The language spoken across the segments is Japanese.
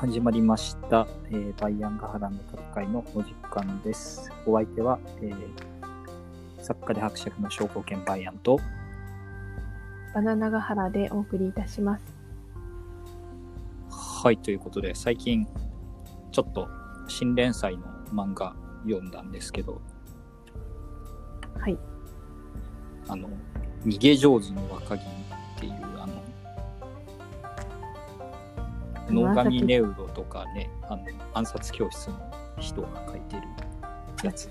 始まりました、えーバイアンガハラの戦いのお時間です。お相手は、えー作家で伯爵の証拠権バイアンと、バナナガハラでお送りいたします。はい、ということで、最近、ちょっと新連載の漫画読んだんですけど、はい。あの、逃げ上手の若君っていう、野上ネウロとかね、あの暗殺教室の人が書いてるやつ、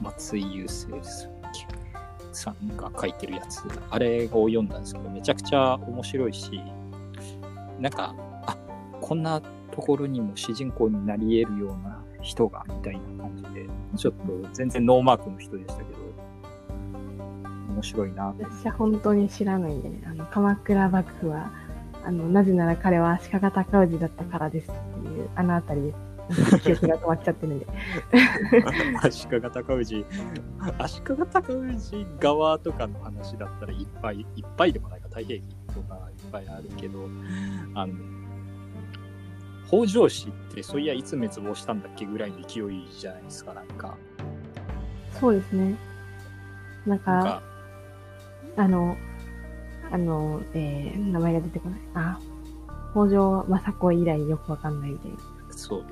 松井優生さんが書いてるやつ、あれを読んだんですけど、めちゃくちゃ面白いし、なんか、あこんなところにも主人公になり得るような人が、みたいな感じで、ちょっと全然ノーマークの人でしたけど、面白いな。と私は本当に知らないんでね、あの、鎌倉幕府は、あの、なぜなら彼は足利尊氏だったからですっていう、あのあたりで、記憶が止まっちゃってるんで。足利尊氏、足利尊氏側とかの話だったらいっぱいいっぱいでもないか、太平記とかいっぱいあるけど、あの、北条氏ってそういやいつ滅亡したんだっけぐらいの勢いじゃないですか、なんか。そうですね。なんか、なんか、あの、あの、えー、名前が出てこない。あ、北条政子以来よくわかんないみたいな。そう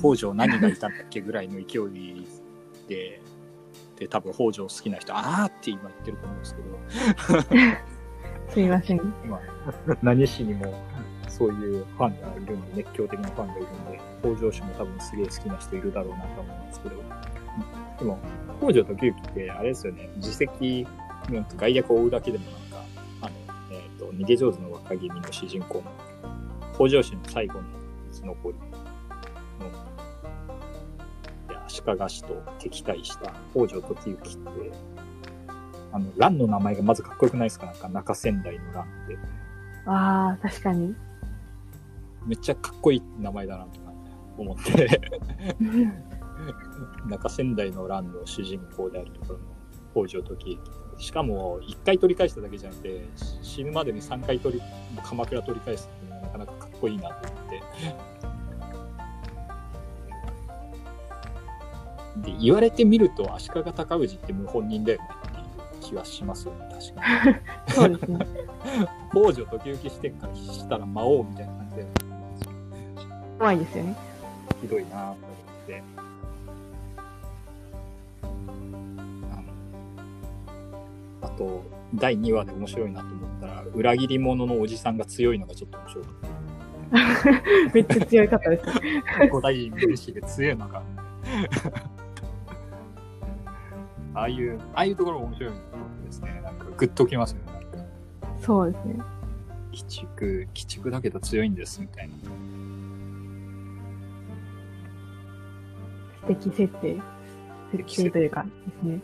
北条何がいたんだっけぐらいの勢いで、で、多分北条好きな人、あーって今言ってると思うんですけど、すいません。まあ、何しにもそういうファンがいるんで、熱狂的なファンがいるんで、北条氏も多分すげえ好きな人いるだろうなと思うんですけど、でも、北条時行って、あれですよね、自責の外役を追うだけでも逃げ上手の若君の主人公の、北条氏の最後の生き残りの、で足利氏と敵対した北条時行って、あの、蘭の名前がまずかっこよくないですか？なんか中仙台の蘭って。ああ、確かに。めっちゃかっこいい名前だなとか思って、中仙台の乱の主人公であるところの北条時行。しかも、1回取り返しただけじゃなくて、死ぬまでに3回取り、鎌倉取り返すっていうのはなかなかかっこいいなと思って。で、言われてみると、足利尊氏って無本人だよねっていう気はしますよね、確かに。そうですね。北条時行視点からしたら魔王みたいな感じで、怖いですよね。ひどいなと思って。と、第2話で面白いなと思ったら、裏切り者のおじさんが強いのがちょっと面白かっ めっちゃ強い方です。た。古代名詞で強いのが。ああいう、ああいうところも面白いですね。なんかグッときますよね。そうですね。鬼畜、鬼畜だけど強いんですみたいな。素敵設定。設定というかですね。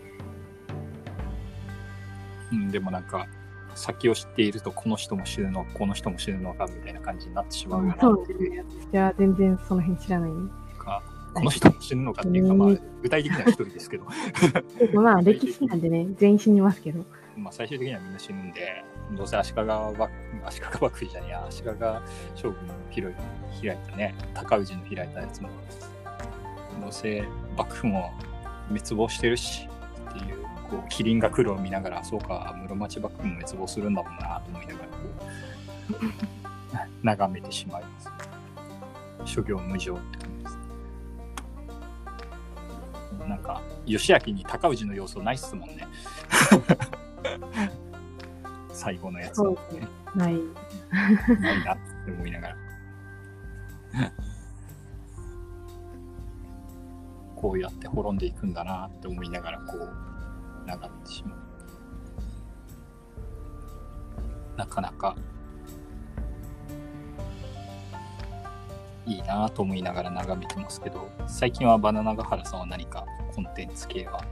うん、でもなんか、先を知っていると、この人も死ぬのか、この人も死ぬのか、みたいな感じになってしまうよな。そうですね。私は全然その辺知らない。んか、この人も死ぬのかっていうか、まあ、具体的には一人ですけど、まあ、歴史なんでね、全員死にますけど。まあ、最終的にはみんな死ぬんで、どうせ足利幕足利幕府じゃねえや、足利将軍の開い開いたね、高氏の開いたやつも、どうせ幕府も滅亡してるし、っていう、こう、麒麟が来るを見ながら、そうか、室町幕府も滅亡するんだもんな、と思いながら、こう、眺めてしまいます。諸行無常って感じです。なんか、義明に高氏の要素ないっすもんね。最後のやつそうですね。ない。ないなって思いながら。こうやって滅んでいくんだなって思いながら、こう、眺めてしまう。なかなか、いいなと思いながら眺めてますけど、最近はバナナガハラさんは何かコンテンツ系は？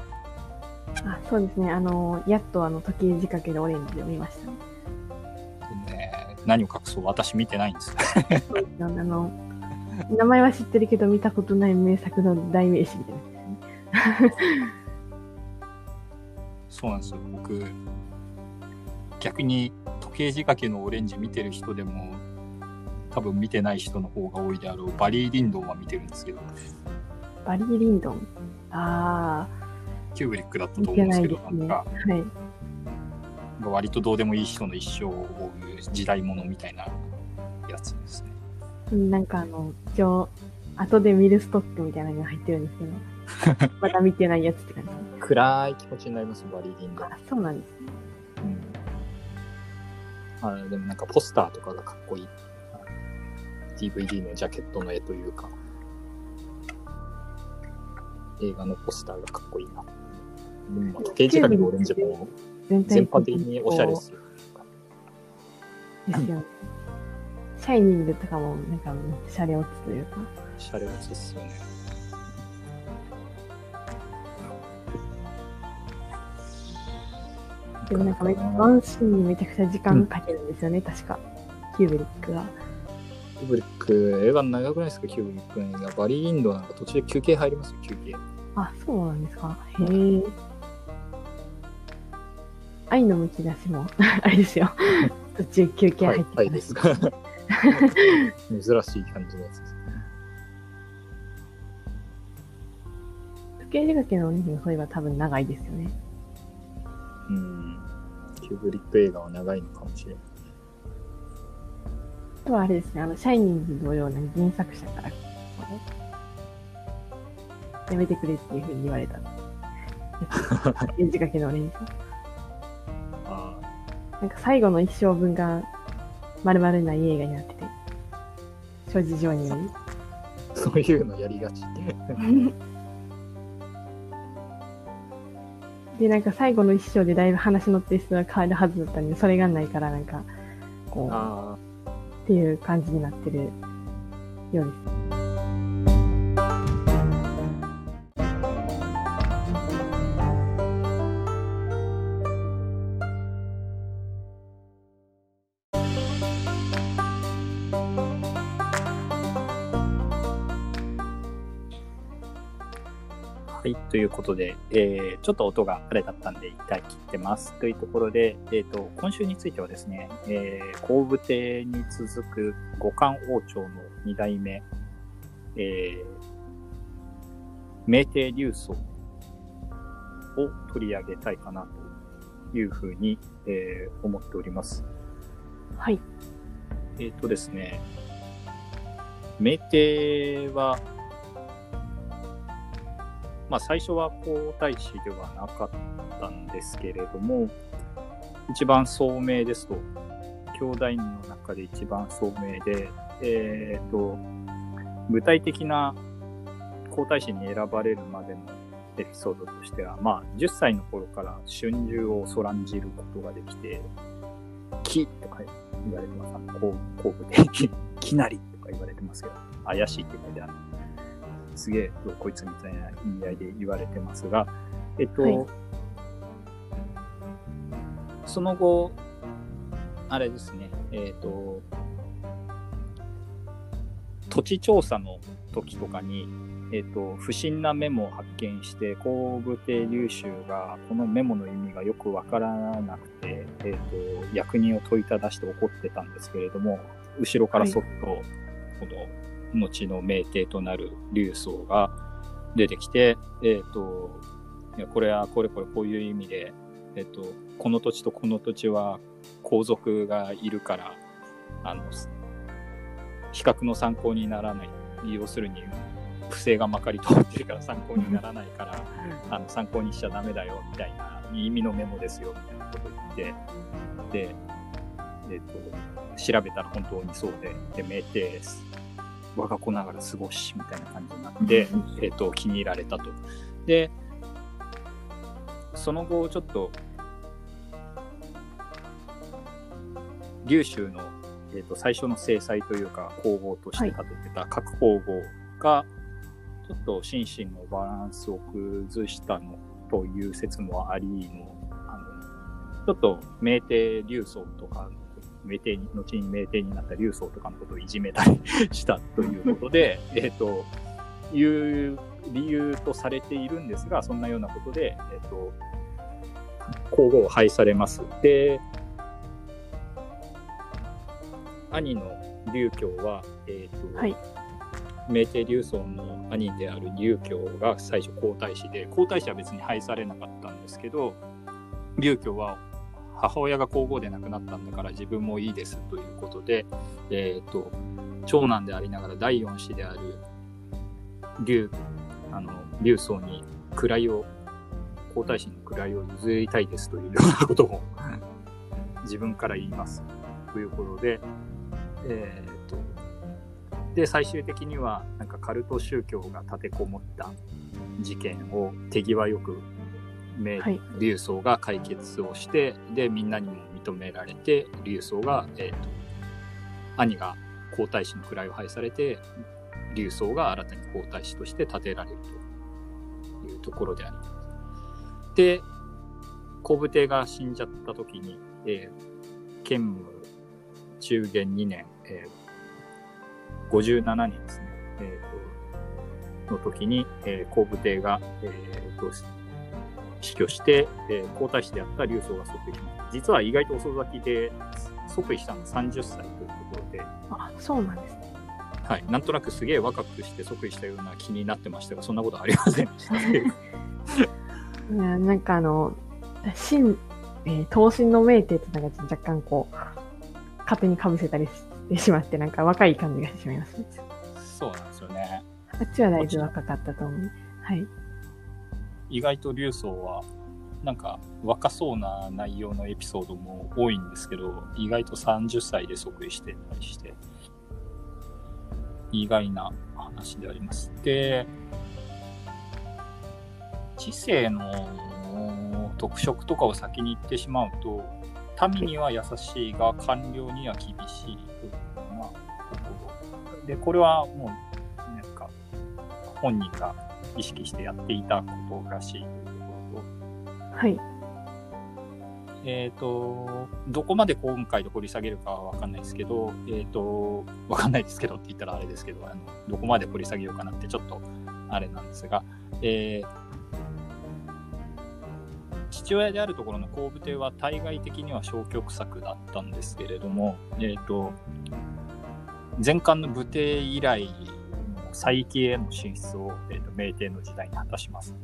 あ、そうですね。あの、やっとあの、時計仕掛けでオレンジを見ましたね。ね、何を隠そう？私見てないんです。そうですねあの、名前は知ってるけど見たことない名作の代名詞みたいなね。そうなんですよ。僕、逆に時計仕掛けのオレンジ見てる人でも、多分見てない人の方が多いであろう、バリー・リンドンは見てるんですけど、バリー・リンドン？あキューブリックだったと思うんですけど、なね。なんか、はい。割とどうでもいい人の一生を追う時代物みたいなやつですね。うんなんかあの、一応、後で見るストックみたいなのが入ってるんですけど、まだ見てないやつって感じ。暗い気持ちになります、バリー・リンドン。あ、そうなんですね。うん、あでもなんかポスターとかがかっこいい。DVD のジャケットの絵というか、映画のポスターがかっこいいな。うんまあ時計仕掛けのオレンジも全全般的におしゃれですよ。ですよね。シャイニングとかも、なんか、シャレオツというか。シャレオツですよね。でもなんかめ、ワンシーンにめちゃくちゃ時間かけるんですよね、確か。キューブリックが。キューブリック、映画長くないですか、キューブリックの映画。バリー・リンドンなんか途中で休憩入りますよ、休憩。あ、そうなんですか。へえ。愛のむき出しも、あれですよ。途中休憩はい入って、はいですか。珍しい感じのやつです。時計仕掛けのお兄もそういえば多分長いですよね。うん。キューブリック映画は長いのかもしれない。あとはあれですね、あの、シャイニングのような原作者から、やめてくれっていうふうに言われた。時計仕掛けのお兄さん。あなんか最後の一生分が丸々ない映画になってて、諸事情により。あ、そういうのやりがち。で、なんか最後の一生でだいぶ話のテイストが変わるはずだったんで、それがないからなんか、こう、あっていう感じになってるようです。い。ということで、えー、ちょっと音があれだったんで、一回切ってます。というところで、えっ、と、今週についてはですね、えー、後部邸に続く五冠王朝の二代目、えー、名帝竜宗を取り上げたいかなというふうに、えー思っております。はい。えっ、とですね、名帝は、まあ最初は皇太子ではなかったんですけれども、一番聡明ですと、兄弟の中で一番聡明で、えっ、と、具体的な皇太子に選ばれるまでのエピソードとしては、まあ10歳の頃から春秋をそらんじることができて、木とか言われてます。あの、こう、後部で、きなりとか言われてますけど、怪しいって意味であの、すげえ、こいつみたいな意味合いで言われてますが、えっと、はい。その後、あれですね、えっと、土地調査の時とかに、えっ、と、不審なメモを発見して、後部邸流衆が、このメモの意味がよくわからなくて、えっ、と、役人を問いただして怒ってたんですけれども、後ろからそっと、この、後の名帝となる竜宗が出てきて、えっ、と、いや、これはこれこれこういう意味で、えっ、と、この土地とこの土地は皇族がいるから、あの、比較の参考にならない。要するに、不正がまかり通ってるから参考にならないから、あの参考にしちゃダメだよ、みたいな、意味のメモですよ、みたいなことを言って、で、えっ、と、調べたら本当にそうで、で、名帝です。我が子ながら過ごし、みたいな感じになって、えっ、と、気に入られたと。で、その後、ちょっと、劉州の、えー、と最初の制裁というか皇后として立ててた各皇后がちょっと心身のバランスを崩したのという説もありのあのちょっと名帝劉宗とか名帝に後に名帝になった劉宗とかのことをいじめたりしたということで えっという理由とされているんですがそんなようなことで、えっと皇后を廃されます。で兄の劉教は、えーとはい明帝劉宗の兄である劉教が最初皇太子で皇太子は別に配されなかったんですけど劉教は母親が皇后で亡くなったんだから自分もいいですということで、えー、と長男でありながら第四子である劉あの劉宗に位を皇太子に位を譲りたいですというようなことを 自分から言いますということで、えー、とで最終的にはなんかカルト宗教が立てこもった事件を手際よく明はい劉宗が解決をしてでみんなにも認められて劉宗が、えー、と兄が皇太子の位を配されて劉宗が新たに皇太子として建てられるというところであります。で皇武帝が死んじゃった時に、えー建武中元2年、えー57年ですね、えーとの時に、えー皇武帝が、えーと死去して、えー皇太子であった劉宗が即位。実は意外と遅咲きで即位したのが30歳というところで、あ、そうなんですね。はい、なんとなくすげえ若くして即位したような気になってましたが、そんなことありませんでした。いやなんかあの、新、えー、東進の名帝となんか若干こう、勝手に被せたりしてしまって、なんか若い感じがしてしまいますね。そうなんですよね。あっちはだいぶ若かったと思う。はい。意外と劉宗はなんか若そうな内容のエピソードも多いんですけど意外と30歳で即位してたりして意外な話であります。で知性の特色とかを先に言ってしまうと民には優しいが官僚には厳しいというようなところでこれはもうなんか本人が意識してやっていたことらしいというところと、はい。えっ、と、どこまで今回で掘り下げるかはわかんないですけど、えっ、と、わかんないですけどって言ったらあれですけど、あのどこまで掘り下げようかなってちょっとあれなんですが、えー父親であるところの後部帝は対外的には消極策だったんですけれども、えっ、と、前漢の武帝以来の再起への進出を、えー、と明帝の時代に果たします。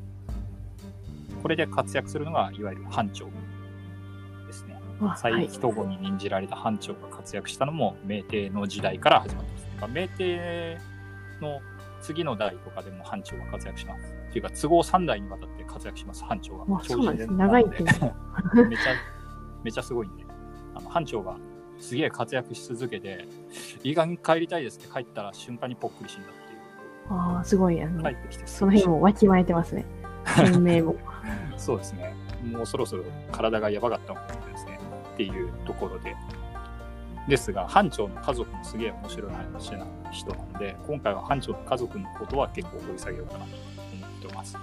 これで活躍するのがいわゆる藩長ですね。再い。起統合に任じられた藩長が活躍したのも明帝の時代から始まってます。だから明帝の次の代とかでも藩長が活躍します。っていうか都合3代にわたって活躍します、藩長が。あそうなんですね長長いっていうめちゃ、めちゃすごいんで。あの藩長がすげえ活躍し続けて、いい加減帰りたいですって帰ったら瞬間にぽっくり死んだ。ああ、すごい、あの帰、ってきてその辺もわきまえてますね。天命も。そうですね。もうそろそろ体がやばかったもですね。っていうところで。ですが、班長の家族もすげえ面白い話な人なので、今回は班長の家族のことは結構掘り下げようかなと思ってます。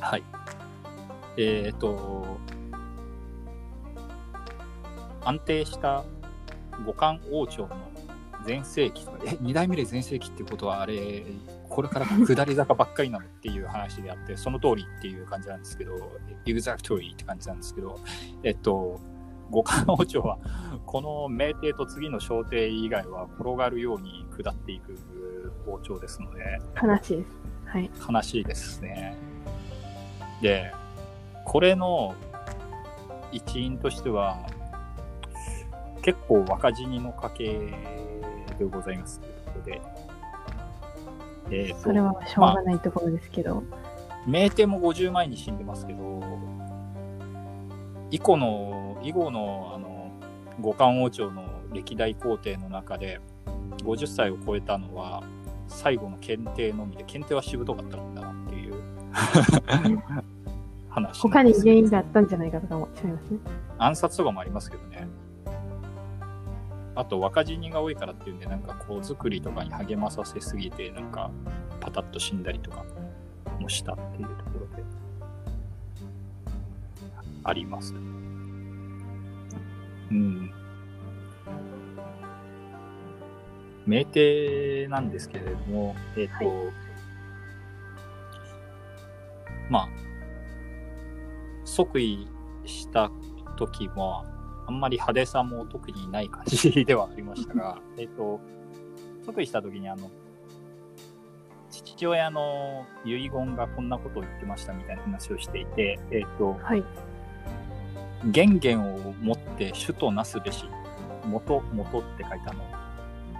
はい。えっ、と、安定した五冠王朝の全盛期え、二代目で全盛期っていうことはあれ、これから下り坂ばっかりなのっていう話であって、その通りっていう感じなんですけど、exactly って感じなんですけど、えっと、五冠王朝は、この明帝と次の小帝以外は転がるように下っていく王朝ですので、悲しいです。はい。悲しいですね。で、これの一因としては、結構若死にの家系でございますということで、えーとそれはしょうがないところですけど。明帝も50前に死んでますけど、以降の、以後の、あの、五冠王朝の歴代皇帝の中で、50歳を超えたのは、最後の検定のみで、検定はしぶとかったんだなっていう 話他に原因があったんじゃないかとかもしまいますね。暗殺とかもありますけどね。あと、若死にが多いからっていうんで、なんかこう、作りとかに励まさせすぎて、なんか、パタッと死んだりとかもしたっていうところで、あります。うん。名帝なんですけれども、えっ、と、はまあ、即位した時は、あんまり派手さも特にない感じではありましたが、えっと、即位した時にあの、父親の遺言がこんなことを言ってましたみたいな話をしていて、えっと、はい。元元をもって主となすべし、元、元って書いてあの、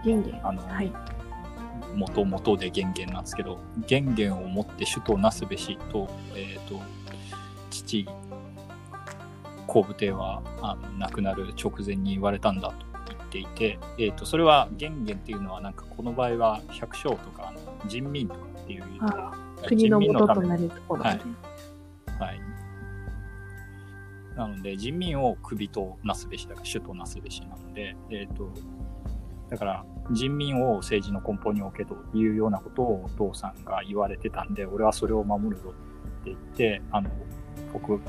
元元。あのはい。元々で元元なんですけど、元元をもって主となすべしと、えっ、と、父、皇武帝はあの亡くなる直前に言われたんだと言っていて、えっ、と、それは元元っていうのは、なんかこの場合は百姓とか人民とかっていう国の元となるところで、はい。はい。なので、人民を首となすべしだから、主となすべしなので、えっ、と、だから、人民を政治の根本に置けというようなことをお父さんが言われてたんで、俺はそれを守るぞって言って、あの、僕、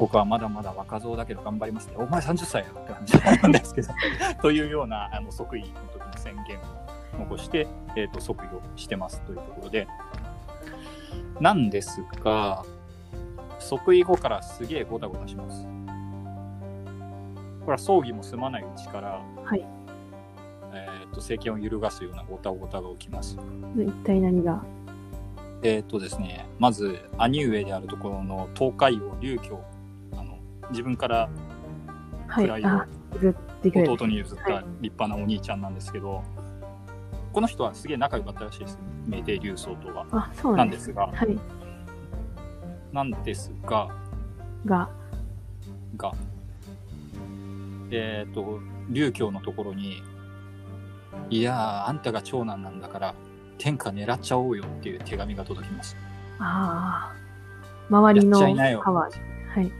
僕はまだまだ若造だけど頑張りますね。お前30歳やって感じなんですけど、というようなあの即位の時の宣言を残して、えっ、と、即位をしてますというところで、なんですが、即位後からすげえゴタゴタします。これは葬儀も済まないうちから、はい。えっ、と、政権を揺るがすようなゴタゴタが起きます。で一体何が？えっ、とですね、まず、兄上であるところの東海王劉教、自分からはい。位を。弟に譲ったはい立派なお兄ちゃんなんですけど、この人はすげえ仲良かったらしいです。明帝劉宗とは。あ、そうななんんです。が、はい。なんですが、が、が、えっ、と、劉教のところに、いやー、あんたが長男なんだから、天下狙っちゃおうよっていう手紙が届きます。ああ、周りの。はい。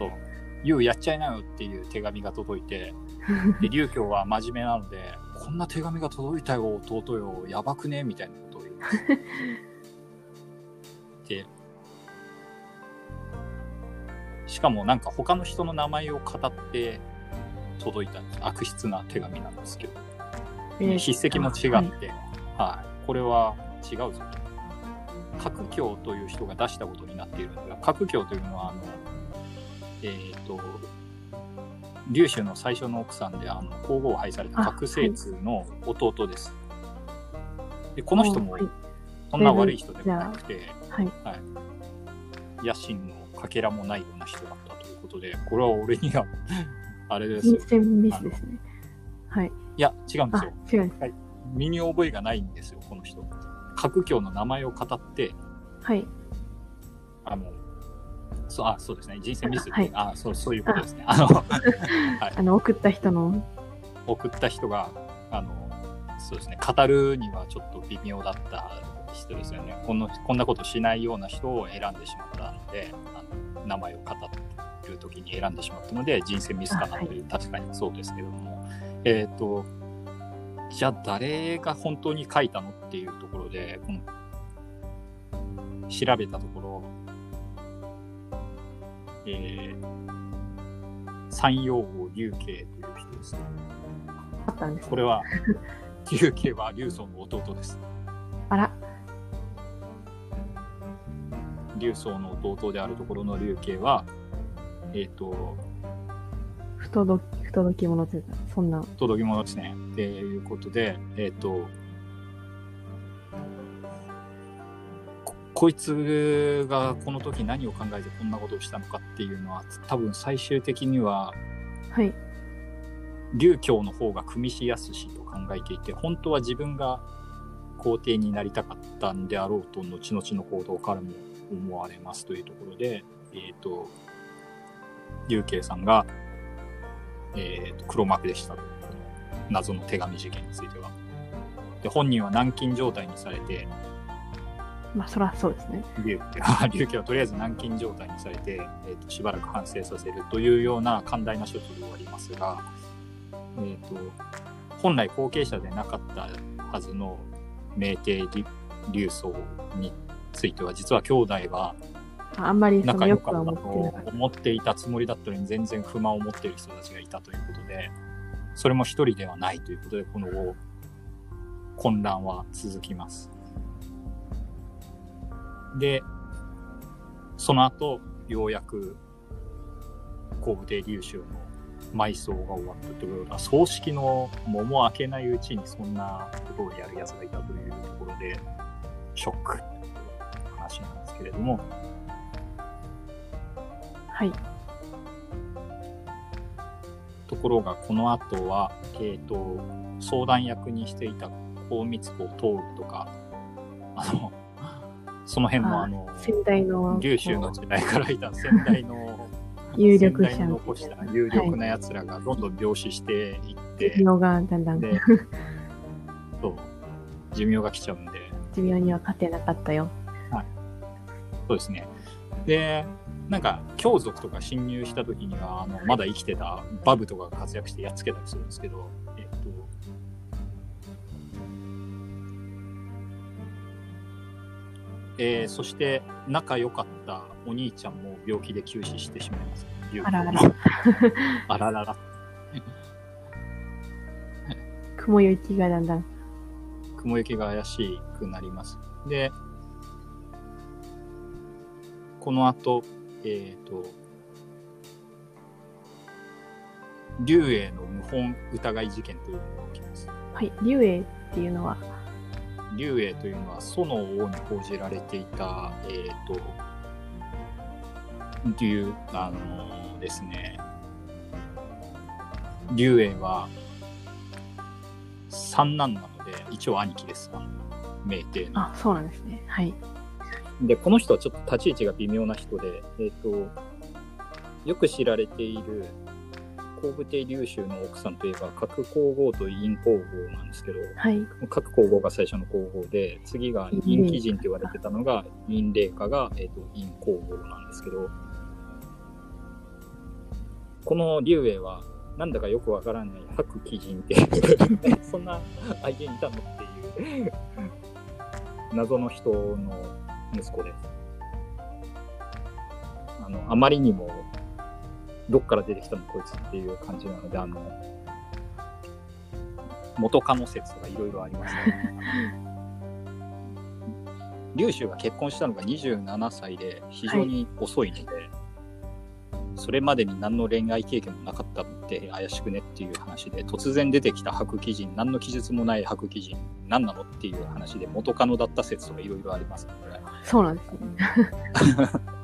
ゆうやっちゃいなよっていう手紙が届いて、で、劉教は真面目なので、こんな手紙が届いたよ、弟よ、やばくね？みたいなことを言います。で、しかもなんか他の人の名前を語って届いたんです。悪質な手紙なんですけど、えー筆跡も違って、ははい。い、これは違うぞと。角教という人が出したことになっているんですが、角教というのは、あの、えっ、と、劉州の最初の奥さんで、あの、皇后を拝された角聖通の弟です。で、この人もはい。そんな悪い人でもなくて、はい。野心のかけらもないような人だったということで、これは俺には、あれですよミスですね。はい。いや、違うんですあよ。、違うんです。身に覚えがないんですよ、この人。角教の名前を語って、はい。あの、そう、あ、そうですね。人生ミスって、はい。あ、そう、そういうことですね。あ。の、はい。あの、送った人の、送った人が、あの、そうですね、語るにはちょっと微妙だった人ですよね。この、こんなことしないような人を選んでしまったので、あの名前を語るときに選んでしまったので、人生ミスかなという、確かにそうですけども、えっ、と、じゃあ誰が本当に書いたのっていうところで、この調べたところ、えー、山陽王劉慶という人ですね。あったんです。これは、劉慶は劉宗の弟です。あら、劉宗の弟であるところの劉慶は、えっ、と、不届き、不届き者というか、そんな、届き物ですね。っていうことで、えっ、と、ここいつがこの時何を考えてこんなことをしたのかっていうのは、多分最終的には、はい。劉教の方が組みしやすしと考えていて、本当は自分が皇帝になりたかったんであろうと、後々の行動からも思われますというところで、えっ、と、劉慶さんが、えーと黒幕でしたと。この謎の手紙事件については。で、本人は軟禁状態にされて、まあ、そらそうですね。劉家は、劉家はとりあえず軟禁状態にされて、えーとしばらく反省させるというような寛大な処置で終わりますが、えー、と本来後継者でなかったはずの明帝劉劉宗については実は兄弟はああんまり仲良かったと。思っていたつもりだったのに全然不満を持っている人たちがいたということでそれも一人ではないということでこの後混乱は続きます。でその後ようやく皇武帝劉州の埋葬が終わったということは、葬式の桃も開けないうちにそんなことをやる奴がいたというところで、ショックという話なんですけれども、はい。ところがこの後は、えっ、と、相談役にしていた高光子徹とか、あの、その辺のあの、先代の。琉州の時代からいた先代の 有力者。残した有力な奴らがどんどん病死していって、寿命がだんだん。で、そう、寿命が来ちゃうんで、寿命には勝てなかったよ。そうですね。で、なんか、強族とか侵入した時には、あの、まだ生きてたバブとかが活躍してやっつけたりするんですけど、えーそして仲良かったお兄ちゃんも病気で急死してしまいます。あららら。あららら。雲行きがだんだん。雲行きが怪しくなります。で、この後、えっ、と、龍英の謀反疑い事件というのが起きます。はい。竜英っていうのは、龍英というのは祖の王に報じられていた、えっ、と、龍、あのですね、龍英は三男なので、一応兄貴です。あの明帝の。あ、そうなんですね。はい。で、この人はちょっと立ち位置が微妙な人で、えっ、と、よく知られている皇武帝劉州の奥さんといえば、核皇后と陰皇后なんですけど、はい。核皇后が最初の皇后で、次が陰貴人って言われてたのが、陰霊下が、えっ、と、陰皇后なんですけど、この劉英は、なんだかよくわからない白貴人っていう、そんな相手にいたのっていう、謎の人の息子です。あの、あまりにも、どっから出てきたのこいつっていう感じなので、あの、元カノ説とかいろいろありますね。劉州が結婚したのが27歳で非常に遅いので、それまでに何の恋愛経験もなかったって怪しくねっていう話で突然出てきた白鬼人何の記述もない白鬼人何なのっていう話で元カノだった説とかいろいろありますから、そうなんですね。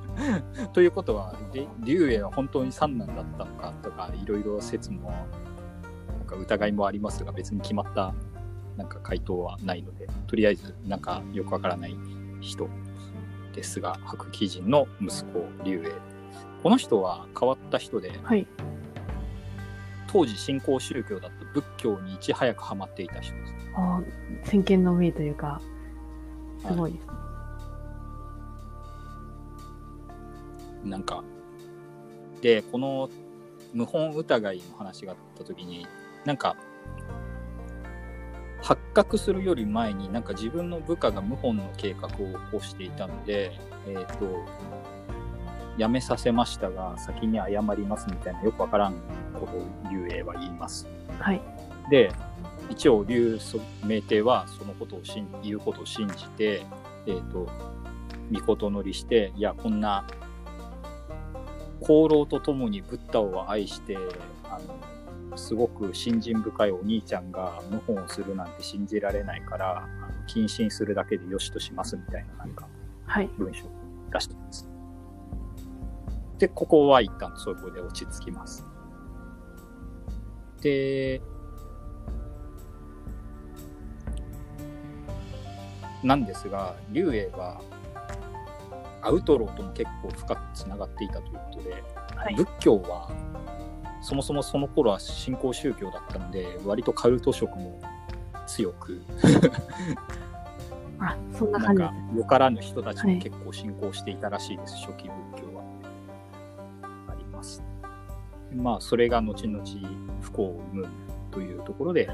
ということはで劉英は本当に三男だったのかとかいろいろ説もなんか疑いもありますが別に決まったなんか回答はないのでとりあえずなんかよくわからない人ですが白鬼人の息子劉英この人は変わった人ではい。当時新興宗教だった仏教にいち早くハマっていた人です。あー先見の明というか、すごいですなんか、で、この謀反疑いの話があった時に、なんか、発覚するより前になんか自分の部下が謀反の計画を起こしていたので、えっ、と、辞めさせましたが、先に謝りますみたいなよくわからんことを劉英は言います。はい。で、一応、劉明帝はそのことを信言うことを信じて、えっ、と、御事乗りして、いや、こんな、功労とともにブッダを愛して、あの、すごく信心深いお兄ちゃんが謀反をするなんて信じられないから、謹慎するだけでよしとしますみたいな、なんか、はい。文章を出しています。で、ここは一旦そこで落ち着きます。で、なんですが、劉英はアウトローとも結構深くつながっていたということで、はい。仏教はそもそもその頃は新興宗教だったので、割とカルト色も強く、あ、そんななん感じでかよからぬ人たちも結構信仰していたらしいです、初期仏教は。あります。まあ、それが後々不幸を生むというところで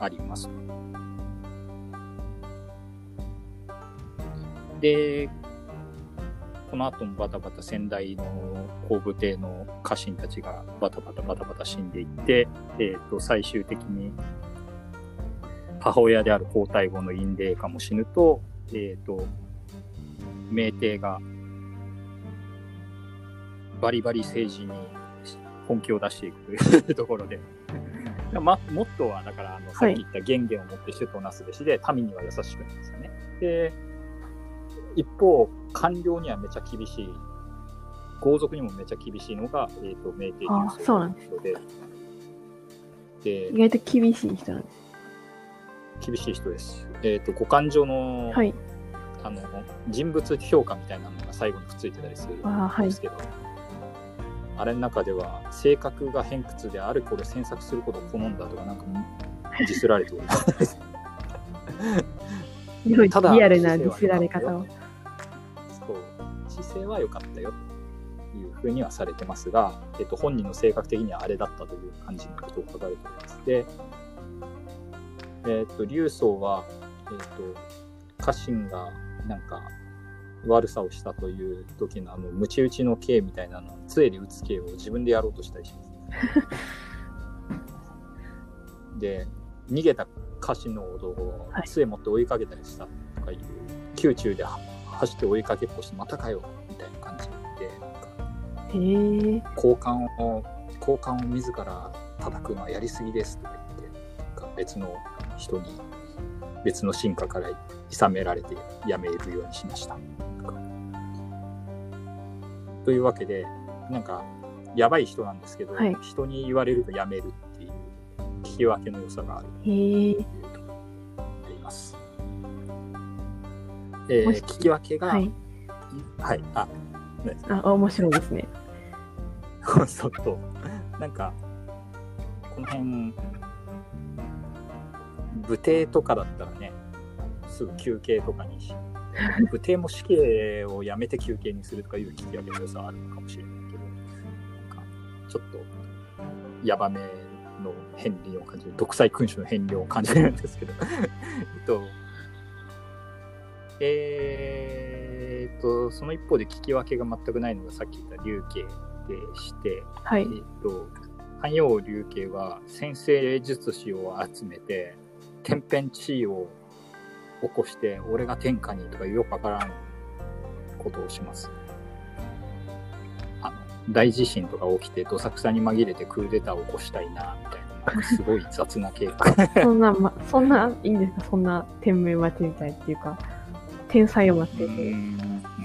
あります。で、この後もバタバタ先代の皇武帝の家臣たちがバタバタバタバタ死んでいって、えっ、と、最終的に母親である皇太后の陰霊下も死ぬと、えっ、と、明帝がバリバリ政治に本気を出していくというところで。ま、モットーは、だから、あの、さっき言った権限を持って主となすべしで、民には優しくなんですよね。で、一方、官僚にはめちゃ厳しい、豪族にもめちゃ厳しいのが、えっ、と、明帝あそうなんですで、で意、外と厳しい人なんです。厳しい人です。えっ、と、五感上の、はい。あの、人物評価みたいなのが最後にくっついてたりするんですけど、あれの中では、性格が偏屈であるこれ詮索することを好んだとか、なんか、ディスられております。ただリアルなディスられ方を。そう姿勢は良かったよというふうにはされてますが、えっと、本人の性格的にはあれだったという感じのことを書かれております。で、えっと、劉宗は、えっと、家臣がなんか悪さをしたという時のあの、ムチ打ちの刑みたいなの、杖で打つ刑を自分でやろうとしたりします。で、逃げた家臣の男をはい杖持って追いかけたりしたとかいう、宮中では走って追いかけっこして、またかよ交換を、交換を自ら叩くのはやりすぎですとか言って、なんか別の人に、別の進化から諌められてやめるようにしました。というわけで、なんか、やばい人なんですけど、はい人に言われるとやめるっていう聞き分けの良さがある。というところがあります。えー聞き分けが、はい。はい、あ、あ、面白いですね。そうと、なんか、この辺、武帝とかだったらね、すぐ休憩とかにし、武帝も死刑をやめて休憩にするとかいう聞き分けの良さはあるのかもしれないけど、なんか、ちょっと、ヤバめの片鱗を感じる、独裁君主の片鱗を感じるんですけど、えっと、えーっと、その一方で聞き分けが全くないのがさっき言った竜慶でして、はいえ。っと、寛陽竜慶は先生術師を集めて、天変地異を起こして、俺が天下にとかよくわからんことをします。あの、大地震とか起きて、どさくさに紛れてクーデターを起こしたいな、みたいな、すごい雑な計画。そんな、ま、そんな、いいんですか？そんな天命待ちみたいっていうか、天才を待ってて、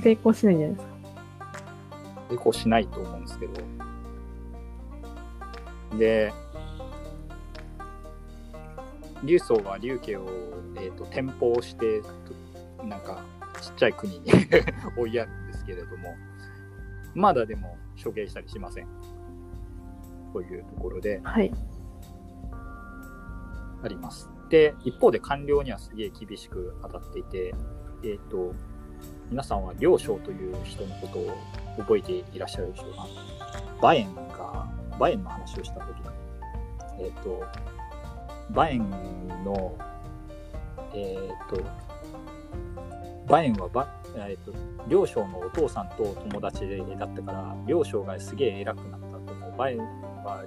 成功しないんじゃないですか。成功しないと思うんですけど。で、劉宗は劉家を、えー、と転封して、となんかちっちゃい国に 追いやるんですけれども、まだでも処刑したりしません。というところではい。あります。で、一方で官僚にはすげえ厳しく当たっていて、えっ、と、皆さんは梁将という人のことを覚えていらっしゃるでしょうか？馬燕が、馬燕の話をしたときに、えっ、と、馬燕の、えっ、と、馬燕はば、えっ、と、梁将のお父さんと友達だったから、梁将がすげえ偉くなったと思う。馬燕は、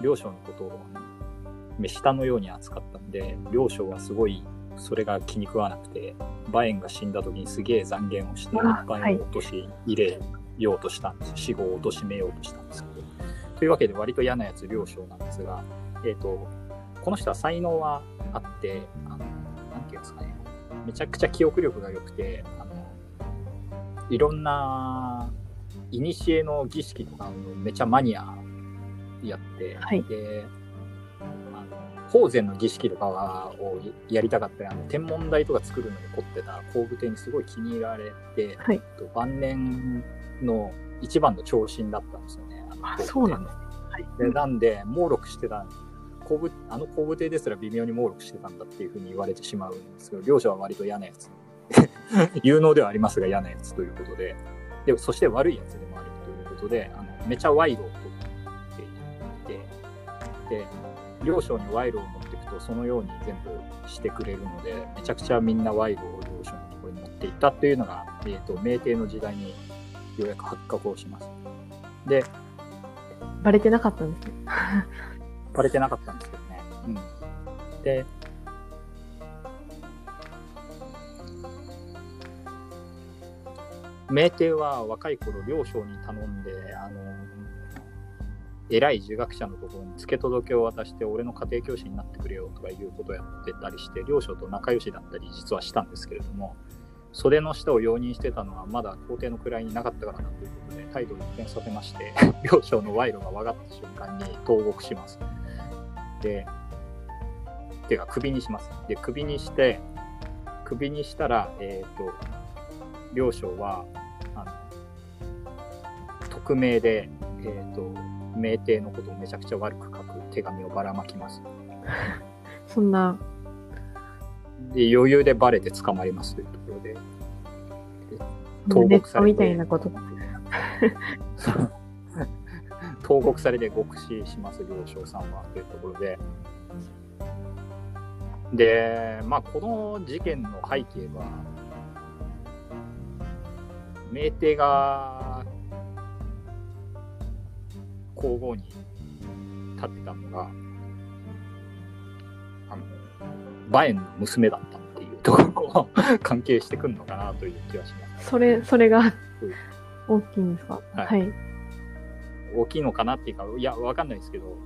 梁将のことを目下のように扱ったんで、両将はすごいそれが気に食わなくて、バエンが死んだ時にすげえ残言をして、あバエンを落とし入れようとしたんですよ。死後を貶めようとしたんですけど。というわけで割と嫌なやつ両将なんですが、えっ、と、この人は才能はあって、あの、なんていうんですかね、めちゃくちゃ記憶力が良くて、あの、いろんな、いにしえの儀式とかのめちゃマニアやって、はいで、あの、宝禅の儀式とかはをやりたかったり、あの、天文台とか作るのに凝ってた皇武帝にすごい気に入られて、はいと晩年の一番の長身だったんですよね。あのあ、そうなんですね。でなんで、猛録してた、皇武あの皇武帝ですら微妙に猛録してたんだっていうふうに言われてしまうんですけど、両者は割と嫌なやつ。有能ではありますが嫌なやつということで、でそして悪いやつでもあるということで、あのめちゃ賄賂を取っていて、で、両将に賄賂を持っていくと、そのように全部してくれるので、めちゃくちゃみんな賄賂を両将のところに持っていったっていうのが、えっ、と、明帝の時代にようやく発覚をします。で、バレてなかったんですね。バレてなかったんですけどね。うん。で、明帝は若い頃、両将に頼んで、あの、偉い儒学者のところに付け届けを渡して俺の家庭教師になってくれよとかいうことをやってたりして両将と仲良しだったり実はしたんですけれども袖の下を容認してたのはまだ皇帝の位になかったからだということで態度を一変させまして 両将の賄賂が分かった瞬間に投獄します。でていうか首にします。で首にして首にしたらえっ、と両将はあの匿名でえっ、と名帝のことをめちゃくちゃ悪く書く手紙をばらまきます。そんな、で、余裕でバレて捕まりますというところで。投ネ獄されてみたいなこと。投獄されて獄死します、両将さんはというところで。で、まあ、この事件の背景は、名帝が皇后に立ってたのが、あの、バエンの娘だったっていうところを関係してくるのかなという気がします。それ、それがうん大きいんですか？はいはい。大きいのかなっていうか、いや、わかんないですけど、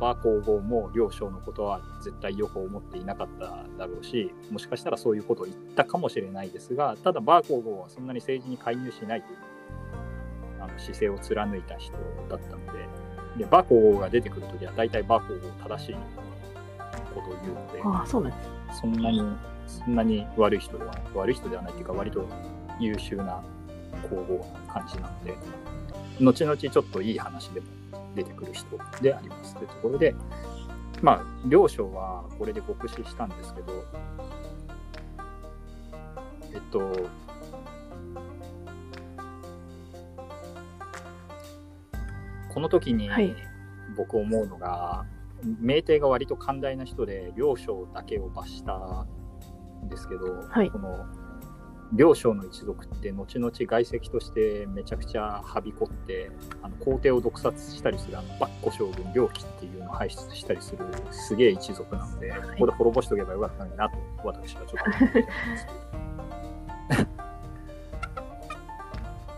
バー皇后も両将のことは絶対よく思っていなかっただろうし、もしかしたらそういうことを言ったかもしれないですが、ただバー皇后はそんなに政治に介入しないというあの姿勢を貫いた人だったので、でバー皇后が出てくるときは大体バー皇后正しいことを言うので、ああ、そうなんです。そんなに、そんなに悪い人ではない、悪い人ではないっていうか、割と優秀な皇后な感じなので、後々ちょっといい話でも出てくる人でありますというところで、まあ、両将はこれで極死したんですけど、えっと、この時にはい。僕思うのが、名帝が割と寛大な人で両将だけを罰したんですけど、はい。この両将の一族って後々外籍としてめちゃくちゃはびこってあの皇帝を毒殺したりするあのバッコ将軍両騎っていうのを輩出したりするすげえ一族なので、ここで滅ぼしておけばよかったのになと私はちょっと思ってるんです。け ど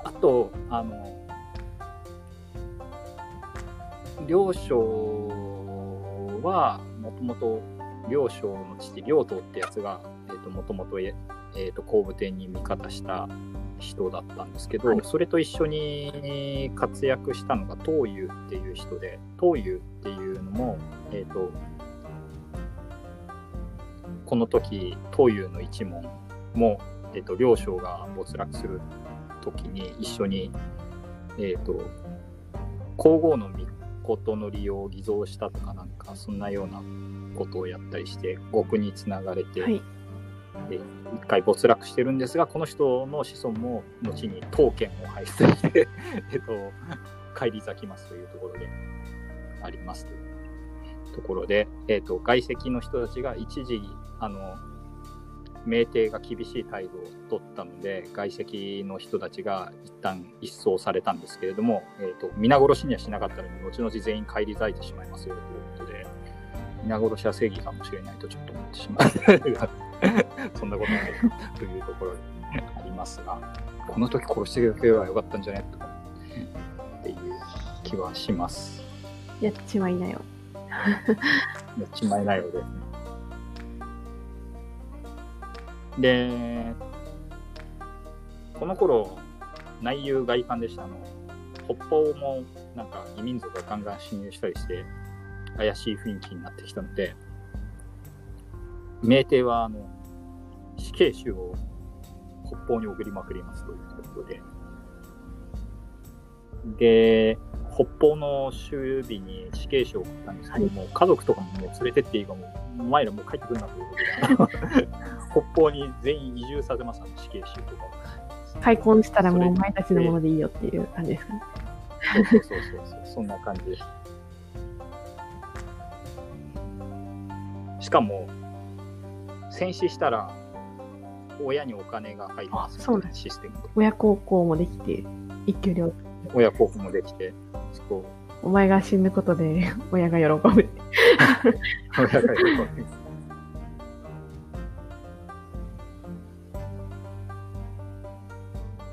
あとあの両将はもともと両将の父両党ってやつがもともとえー、と後部天に味方した人だったんですけど、はい。それと一緒に活躍したのが東遊っていう人で東遊っていうのも、えー、とこの時東遊の一門も、えー、と両将が没落する時に一緒に、えー、と皇后の御事の利用を偽造したとかなんかそんなようなことをやったりして獄につながれて、はい。で一回没落してるんですがこの人の子孫も後に刀剣を輩出して えっと返り咲きますというところでありますというところで、えっと外籍の人たちが一時あの明帝が厳しい態度を取ったので外籍の人たちが一旦一掃されたんですけれども、えっと皆殺しにはしなかったのに後々全員返り咲いてしまいますよということで皆殺しは正義かもしれないとちょっと思ってしまう そんなことないというところでありますが、この時殺しておけばよかったんじゃないとかっていう気はします。やっちまいなよ。やっちまいないようで。で、この頃、内憂外患でした。あの北方もなんか異民族がガンガン侵入したりして、怪しい雰囲気になってきたので、明帝はあの死刑囚を北方に送りまくりますということで、で、北方の終日に死刑囚を送ったんですけども、家族とかも連れてっていいかも、お前らもう帰ってくるなということで、北方に全員移住させます、あの死刑囚とかを。開墾したらもうお前たちのものでいいよっていう感じですかね。そうそうそうそう、そんな感じです。しかも、戦死したら、親にお金が入りますあそうなんシステムで。親孝行もできて、一挙両得親孝行もできて、そうお前が死ぬことで親が喜ぶ。親が喜ぶ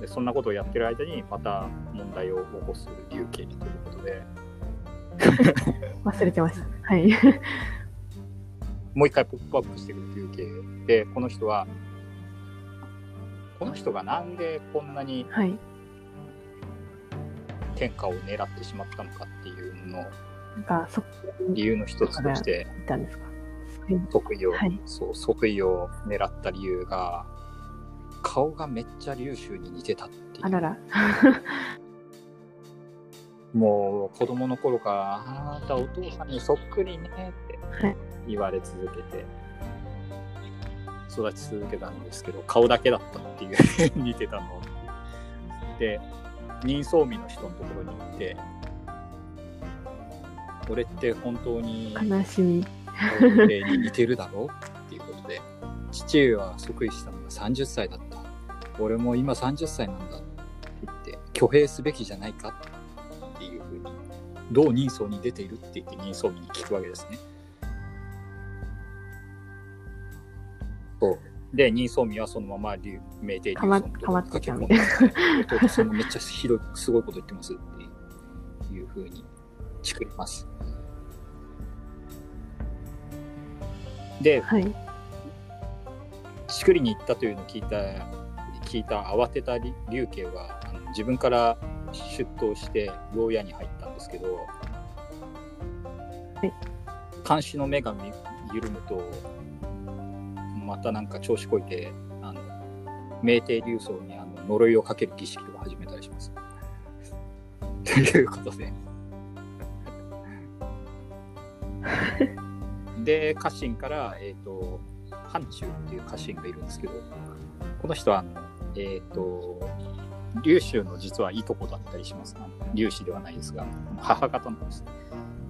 でそんなことをやってる間にまた問題を起こす竜慶ということで 忘れてました。はい。もう一回ポップアップしてくる風景で、この人は、この人がなんでこんなにはい。天下を狙ってしまったのかっていうののなんか、そ理由の一つとして、即位を、はいそう、即位を狙った理由が、顔がめっちゃ龍州に似てたっていう。あらら。もう子供の頃から、あなたお父さんにそっくりねってはい言われ続けて、育ち続けたんですけど、顔だけだったっていう、似てたの。で、人相見の人のところに行って、俺って本当に悲しみ。皇帝に似てるだろうっていうことで、父上は即位したのが30歳だった。俺も今30歳なんだって言って、挙兵すべきじゃないかっていうふうに、どう人相に出ているって言って人相に聞くわけですね。そう。で、人相見はそのまま竜明帝竜かま尊とかまって駆たけ込んで、弟そのめっちゃひどい、すごいこと言ってますっていうふうに作ります。で、はい。しくりに行ったというのを聞いた聞いた慌てたり龍慶はあの自分から出頭して牢屋に入ったんですけど、い監視の目がみ緩むとまたなんか調子こいてあの明帝竜僧にあの呪いをかける儀式とか始めたりします。ということで。で家臣から、えー、と範中っていう家臣がいるんですけどこの人はあの、えっ、と龍州の実はいとこだったりしますあの龍子ではないですが母方のですね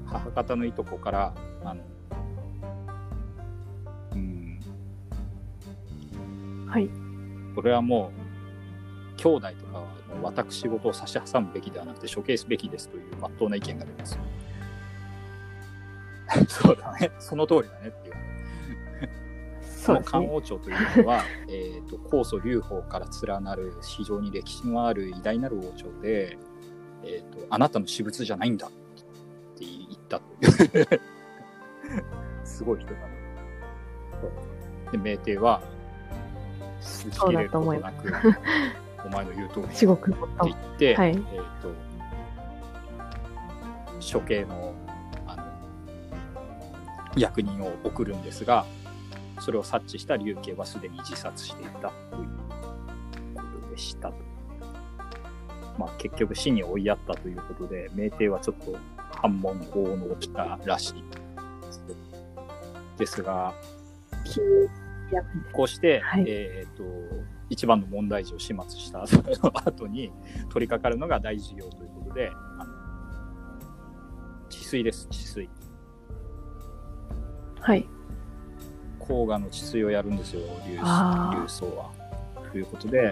母方のいとこからあのはい。これはもう兄弟とかは私事を差し挟むべきではなくて処刑すべきですという真っ当な意見が出ます そうだねその通りだねっていうその漢。王朝というのは、えー、と高祖劉邦から連なる非常に歴史のある偉大なる王朝で、えー、とあなたの私物じゃないんだって言ったという すごい人なの。で明帝は打ちそう切れることだと思いまなくお前の言う通りす。至極って言。って、はいえっ、と、処刑の、あの、役人を送るんですが、それを察知した龍慶はすでに自殺していたということでしたと。まあ結局死に追いやったということで、明帝はちょっと反問奉納したらしいです。が、こうして、はいえっ、と、一番の問題児を始末したそ の後に取り掛かるのが大事業ということで、治水です、治水。はい。黄河の治水をやるんですよ、流流僧は。ということで、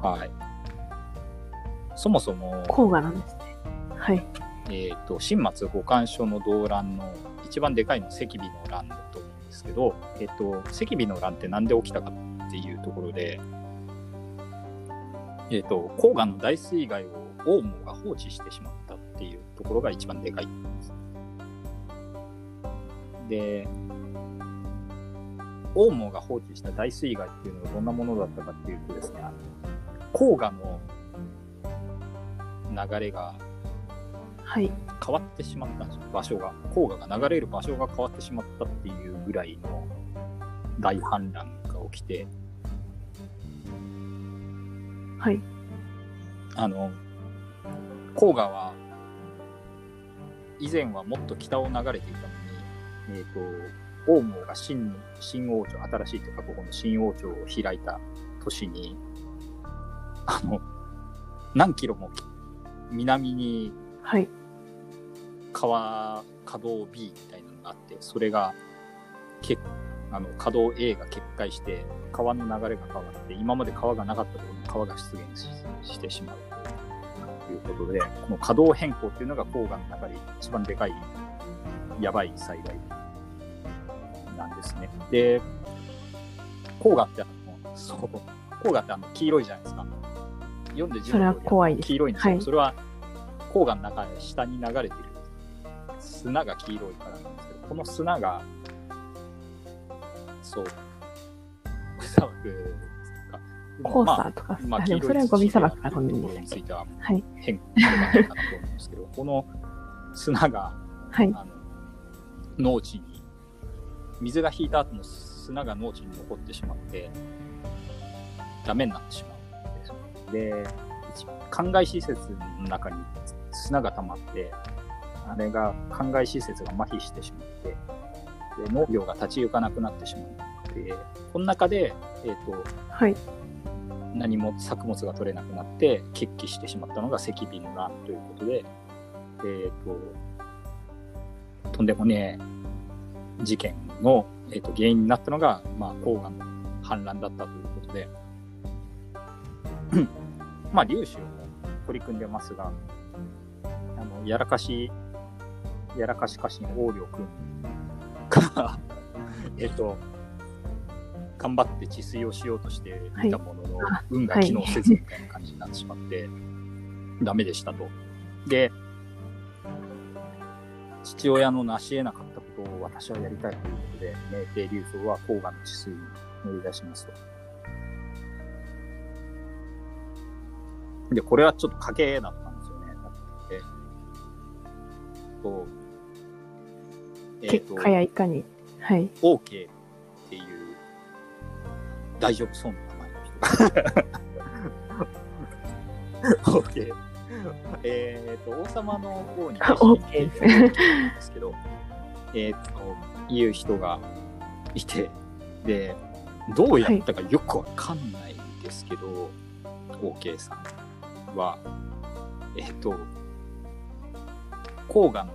はい。そもそも、黄河なんですね。はい。えっ、と、新松五官書の動乱の一番でかいのは赤尾の乱だとですけど、えっ、と、赤尾の乱ってなんで起きたかっていうところで、えっ、と、黄河の大水害を王毛が放置してしまったっていうところが一番でかいです。で、王毛が放置した大水害っていうのはどんなものだったかっていうとですね、黄河の流れが。変わってしまったんですよ、場所が。黄河が流れる場所が変わってしまったっていうぐらいの大氾濫が起きて、はい。あの、黄河は、以前はもっと北を流れていたのに、えっ、と、王毛が新、新王朝、新しいというか、ここの新王朝を開いた年に、あの、何キロも南にはい。川可動 B みたいなのがあってそれがけあの可動 A が決壊して川の流れが変わって今まで川がなかったところに川が出現ししてしまうということでこの可動変更っていうのが黄河の中で一番でかいやばい災害なんですね。で黄河ってあのそう黄河ってあの黄色いじゃないですか。読んで字の通り黄色いんですよ。はいそれは黄河の中で下に流れてる砂が黄色いからなんですけど、この砂が、そう、砂漠か。黄砂とか、まあ、あでもそれはゴミ砂漠かゴミについてははい。変化ではないかなと思うんですけど、この砂が、はい。あの、農地に、水が引いた後の砂が農地に残ってしまって、ダメになってしまうんですよ。で、一灌漑施設の中に砂が溜まって、あれが灌漑施設が麻痺してしまって、で農業が立ち行かなくなってしまって、この中で、えっ、と、はい。何も作物が取れなくなって決起してしまったのが赤瓶乱ということで、えっ、と、とんでもねえ事件の、えー、と原因になったのが、まあ、黄河の氾濫だったということで、まあ、粒子を取り組んでますが、あの、やらかし、やらかし家臣王領君が、えっと、頑張って治水をしようとしていたものの、あ運が機能せずみたいな感じになってしまって、ダメでしたと。で、父親の成し得なかったことを私はやりたいということで、明帝流宗は黄河の治水に乗り出しますと。で、これはちょっと賭けだったんですよね。だって、と、えっ、と、結果やいかに。はい。OK っていう大丈夫そうな名前の人が。OK。えっと、王様の方にあ OK ですですけど、えっと、いう人がいて、で、どうやったかよくわかんないんですけど、OK さんは、えっと、黄河の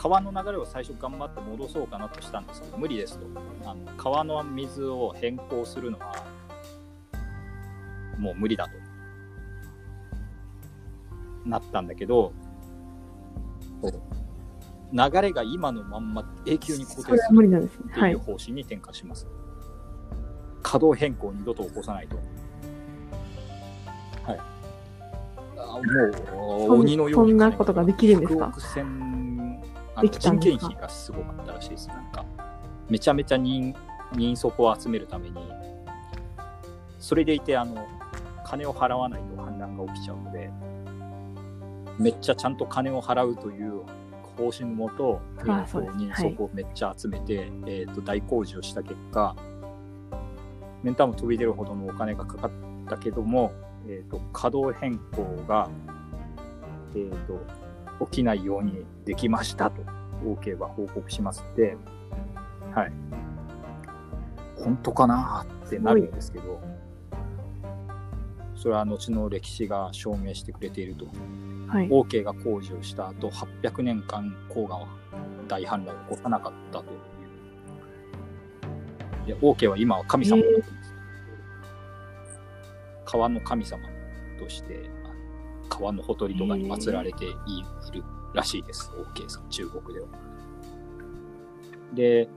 川の流れを最初頑張って戻そうかなとしたんですけど無理ですと。あの川の水を変更するのはもう無理だと。なったんだけど流れが今のまんま永久に固定する理なんですね。ってはい。いう方針に転換します、稼働変更を二度と起こさないと。はい。あもう鬼のようにそんなことができるんですか？100億千あの人件費がすごかったらしいです。なんかめちゃめちゃ人人足を集めるためにそれでいてあの金を払わないと反乱が起きちゃうのでめっちゃちゃんと金を払うという方針のもと,、えーと人足をめっちゃ集めて、えー、と大工事をした結果メンターも飛び出るほどのお金がかかったけども、えー、と稼働変更が、えー、と起きないようにできましたと OK は報告しますって。はい。本当かなってなるんですけど。それは後の歴史が証明してくれていると。はい。OK が工事をした後800年間黄河は大氾濫を起こさなかったという。で OK は今は神様になってます、川の神様として川のほとりとかに祀られていいるらしいです。OK さん中国では。で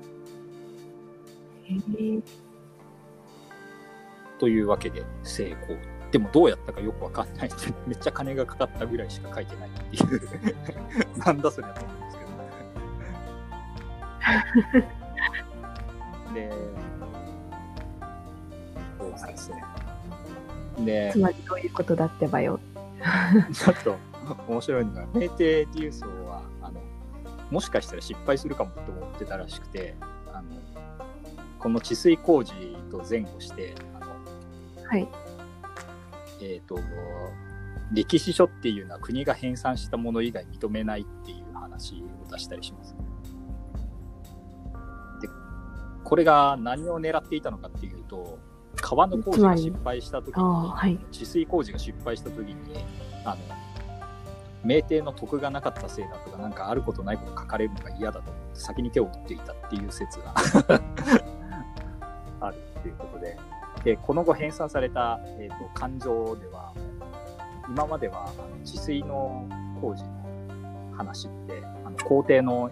というわけで成功。でもどうやったかよくわかんない めっちゃ金がかかったぐらいしか書いてないっていう。なんだそりゃと思うんですけど。でそうですねでつまりどういうことだってばよ。ちょっと面白いのが、明帝流宗は、あの、もしかしたら失敗するかもと思ってたらしくて、あの、この治水工事と前後して、あの、はい。えっ、と、歴史書っていうのは国が編纂したもの以外認めないっていう話を出したりします。で、これが何を狙っていたのかっていうと、川の工事が失敗した時に、はい。治水工事が失敗した時にあの明帝の徳がなかったせいだとかなんかあることないこと書かれるのが嫌だと思って先に手を打っていたっていう説が あるっていうことででこの後編纂された、えー、と勘定では今まではあの治水の工事の話ってあの皇帝の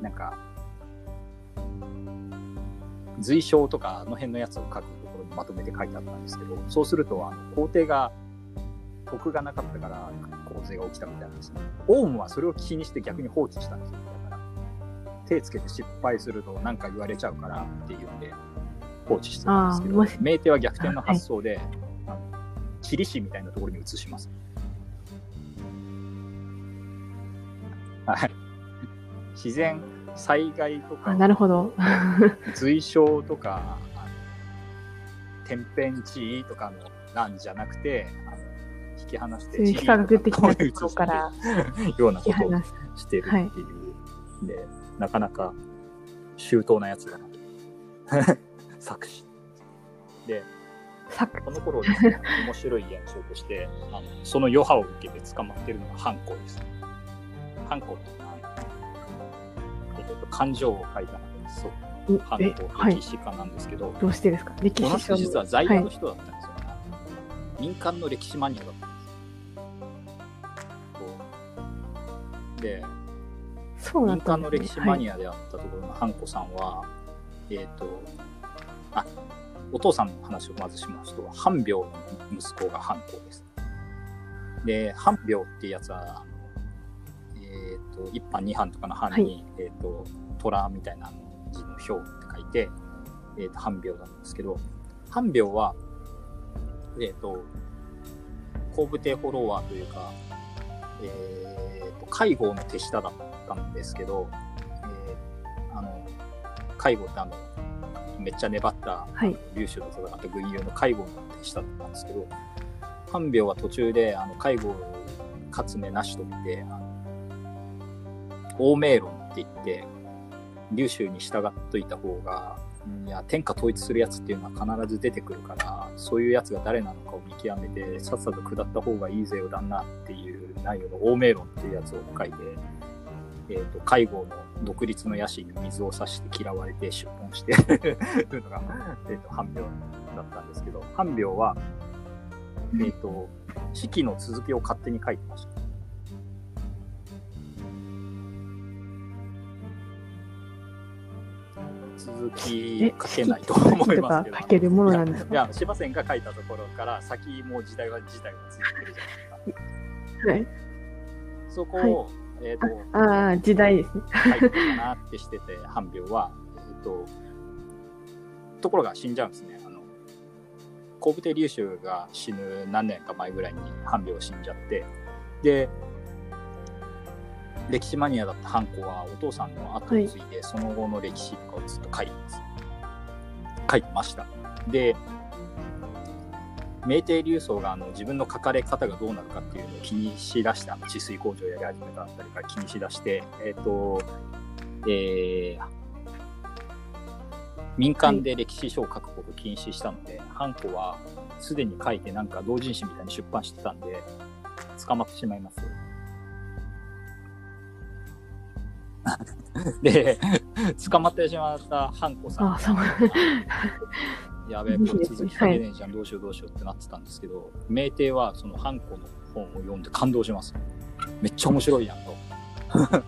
なんか随章とかあの辺のやつを書くところにまとめて書いてあったんですけどそうするとあの皇帝が徳がなかったから洪水が起きたみたいなんですね。オウムはそれを気にして逆に放置したんですよ。だから手つけて失敗すると何か言われちゃうからっていうんで放置してたんですけどあーもし、メーテは逆転の発想で、あのチリ市みたいなところに移します。はい。自然災害とかあ、なるほど。随象とか、天変地異とかのなんじゃなくて、引き離して非科学的なところか地らようなことを。してるっていう、で、なかなか周到なやつだなと。作詞。で、作この頃ですね、面白い現象として、あのその余波を受けて捕まってるのがハンコです。ハンコってえっと、感情を書いたそう、ハンえ、コ、はい歴。史家なんですけど、どうしてですか歴この史書人実は在野のはい。人だったんですよ、民間の歴史マニアだったんですそう。でそうだ民間のったんですね。歴史マニアであったところのハンコさんは、えっ、とあお父さんの話をまずしますと半病の息子がハンコです。で半病ってやつはえっ、と一班二班とかの班に、えっ、と虎みたいな字の表って書いて、えー、と半病なんですけど半病はえっ、と後部帝フォロワーというか、えー、と介護の手下だったんですけど、えーあの介護ってあのめっちゃ粘ったはい。粒子と戦った軍友の介護の手下だったんですけど看病は途中であの介護勝つ目なしと見てあの欧明論って言って粒子に従っといた方がいや天下統一するやつっていうのは必ず出てくるからそういうやつが誰なのかを見極めてさっさと下った方がいいぜよ旦那っていう内容の欧明論っていうやつを書いて、えー、と介護の独立の野心に水を差して嫌われて出本して るのが、えー、と半病だったんですけど半病は、えー、と式の続きを勝手に書いてました。続きえ、書けないと思いとますけど。か書けるものなんですかいや、柴線が書いたところから先も時代は時代がついてくるじゃないですか。はい。そこを、えっ、と、ああ、時代ですね。書いかなってしてて、半病は、えっ、と、ところが死んじゃうんですね。あの、後部帝龍州が死ぬ何年か前ぐらいに半病死んじゃって、で、歴史マニアだったハンコはお父さんの後を継いで、その後の歴史とかをずっと書いてます。書いてました。で、明帝流宗があの自分の書かれ方がどうなるかっていうのを気にしだして、あの治水工場をやり始めたあたりから気にしだして、えっ、と、えー民間で歴史書を書くことを禁止したので、ハンコはすでに書いてなんか同人誌みたいに出版してたんで、捕まってしまいます。で、捕まってしまったハンコさんあそう やべえ、これ続き書けねえじゃん、どうしようどうしようってなってたんですけど、明帝はそのハンコの本を読んで感動します。めっちゃ面白いやんと。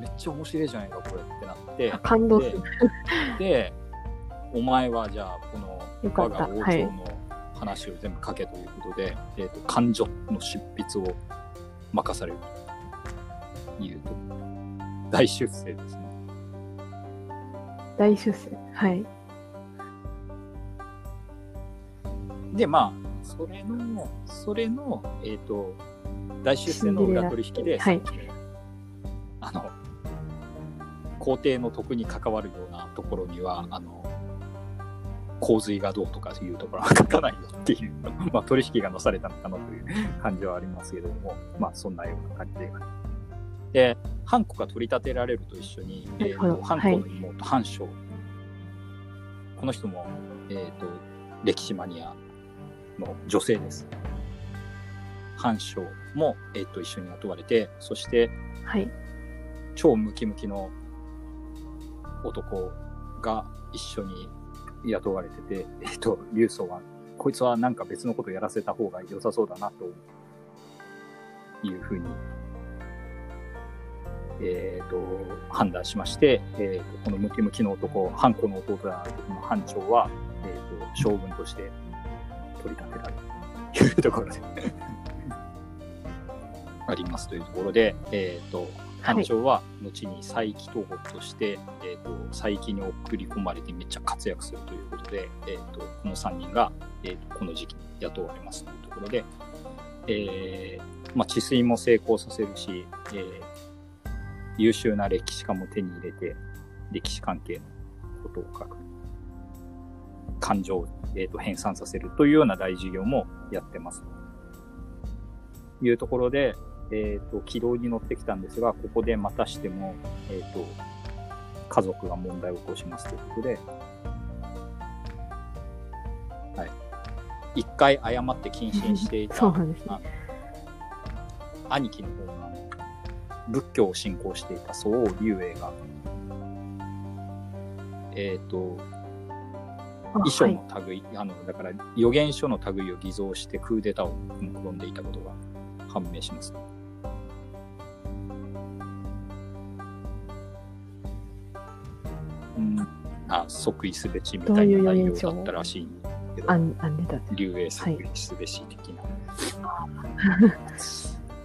めっちゃ面白いじゃないか、これってなって。感動する。で、お前はじゃあ、この。我が王はい。朝の話を全部書けということで、えっ、と、漢序の執筆を任されるというと、大出世ですね。大出世。はい。で、まあ、それの、それの、えっ、と、大出世の裏取引で、はいあの、皇帝の徳に関わるようなところには、あの、洪水がどうとかいうところは書かないよっていう、まあ、取引がなされたのかなという感じはありますけれども、まあ、そんなような感じで。で、ハンコが取り立てられると一緒に、えーとハンコの妹、ハンショウ。この人も、えっ、と、歴史マニアの女性です。ハンショウも、えっ、と、一緒に雇われて、そして、はい。超ムキムキの男が一緒に雇われてて、えっ、と、リュウソウは、こいつはなんか別のことやらせた方が良さそうだな、というふうに、えっ、と、判断しまして、えっ、と、このムキムキの男、ハンコの弟であるこの班長は、えっ、と、将軍として取り立てられるというところで。ありますというところで、えっ、と、班長は後に佐伯徒歩として、えっ、と、佐伯に送り込まれてめっちゃ活躍するということで、えっ、と、この3人が、えーとこの時期に雇われますというところで、えーまあ、治水も成功させるし、えー優秀な歴史家も手に入れて、歴史関係のことを書く。感情を、えーと編纂させるというような大事業もやってます。というところで、えっ、と、軌道に乗ってきたんですが、ここでまたしても、えっ、と、家族が問題を起こしますということで、はい。一回誤って謹慎していた、そうなんですねあ兄貴の方が、仏教を信仰していた宋龍英が、えっ、と、あ遺書はいの類、あの、だから予言書の類を偽造してクーデターを試んでいたことが判明します。うん、あ、即位すべしみたいな内容だったらしいあん、あんでた。竜英即位すべし的な。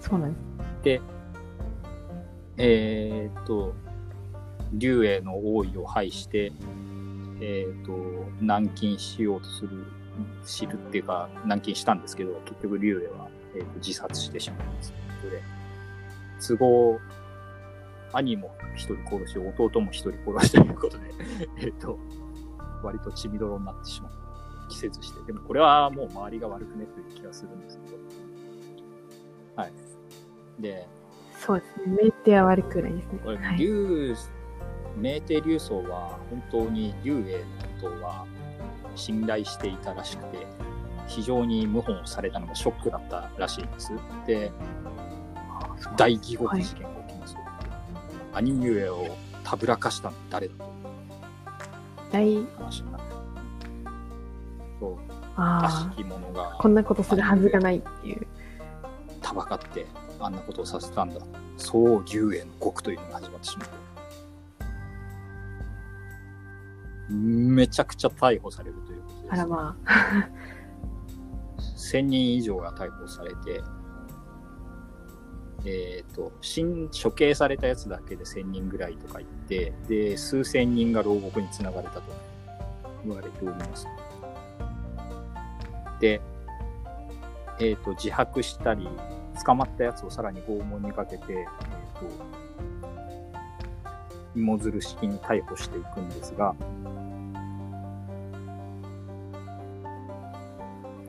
そうなんです。で、えーっと、竜英の王位を廃して、えーっと、軟禁しようとする、知るっていうか、軟禁したんですけど、結局竜英は、えーっと自殺してしまいます。ということで、都合、兄も一人殺し、弟も一人殺しということで、えっと、割と血みどろになってしまう。季節して。でもこれはもう周りが悪くねという気がするんですけど。はい。で、そうですね。メンテは悪くないですね。これ、はい。竜、明帝竜宗は本当に竜英のことは信頼していたらしくて、非常に謀反されたのがショックだったらしいんです。で、大義国事件が起きます。兄竜英をたぶらかしたのは誰だと大、話になって。そう、あ悪しき者があ、こんなことするはずがないっていう。たばかってあんなことをさせたんだ。そう竜英の国というのが始まってしまう。めちゃくちゃ逮捕されるということです。あらまあ。1000人以上が逮捕されて、えっ、と、新、処刑されたやつだけで1000人ぐらいとか言って、で、数千人が牢獄につながれたと言われております。で、えっ、と、自白したり、捕まったやつをさらに拷問にかけて、えっ、と、芋づる式に逮捕していくんですが、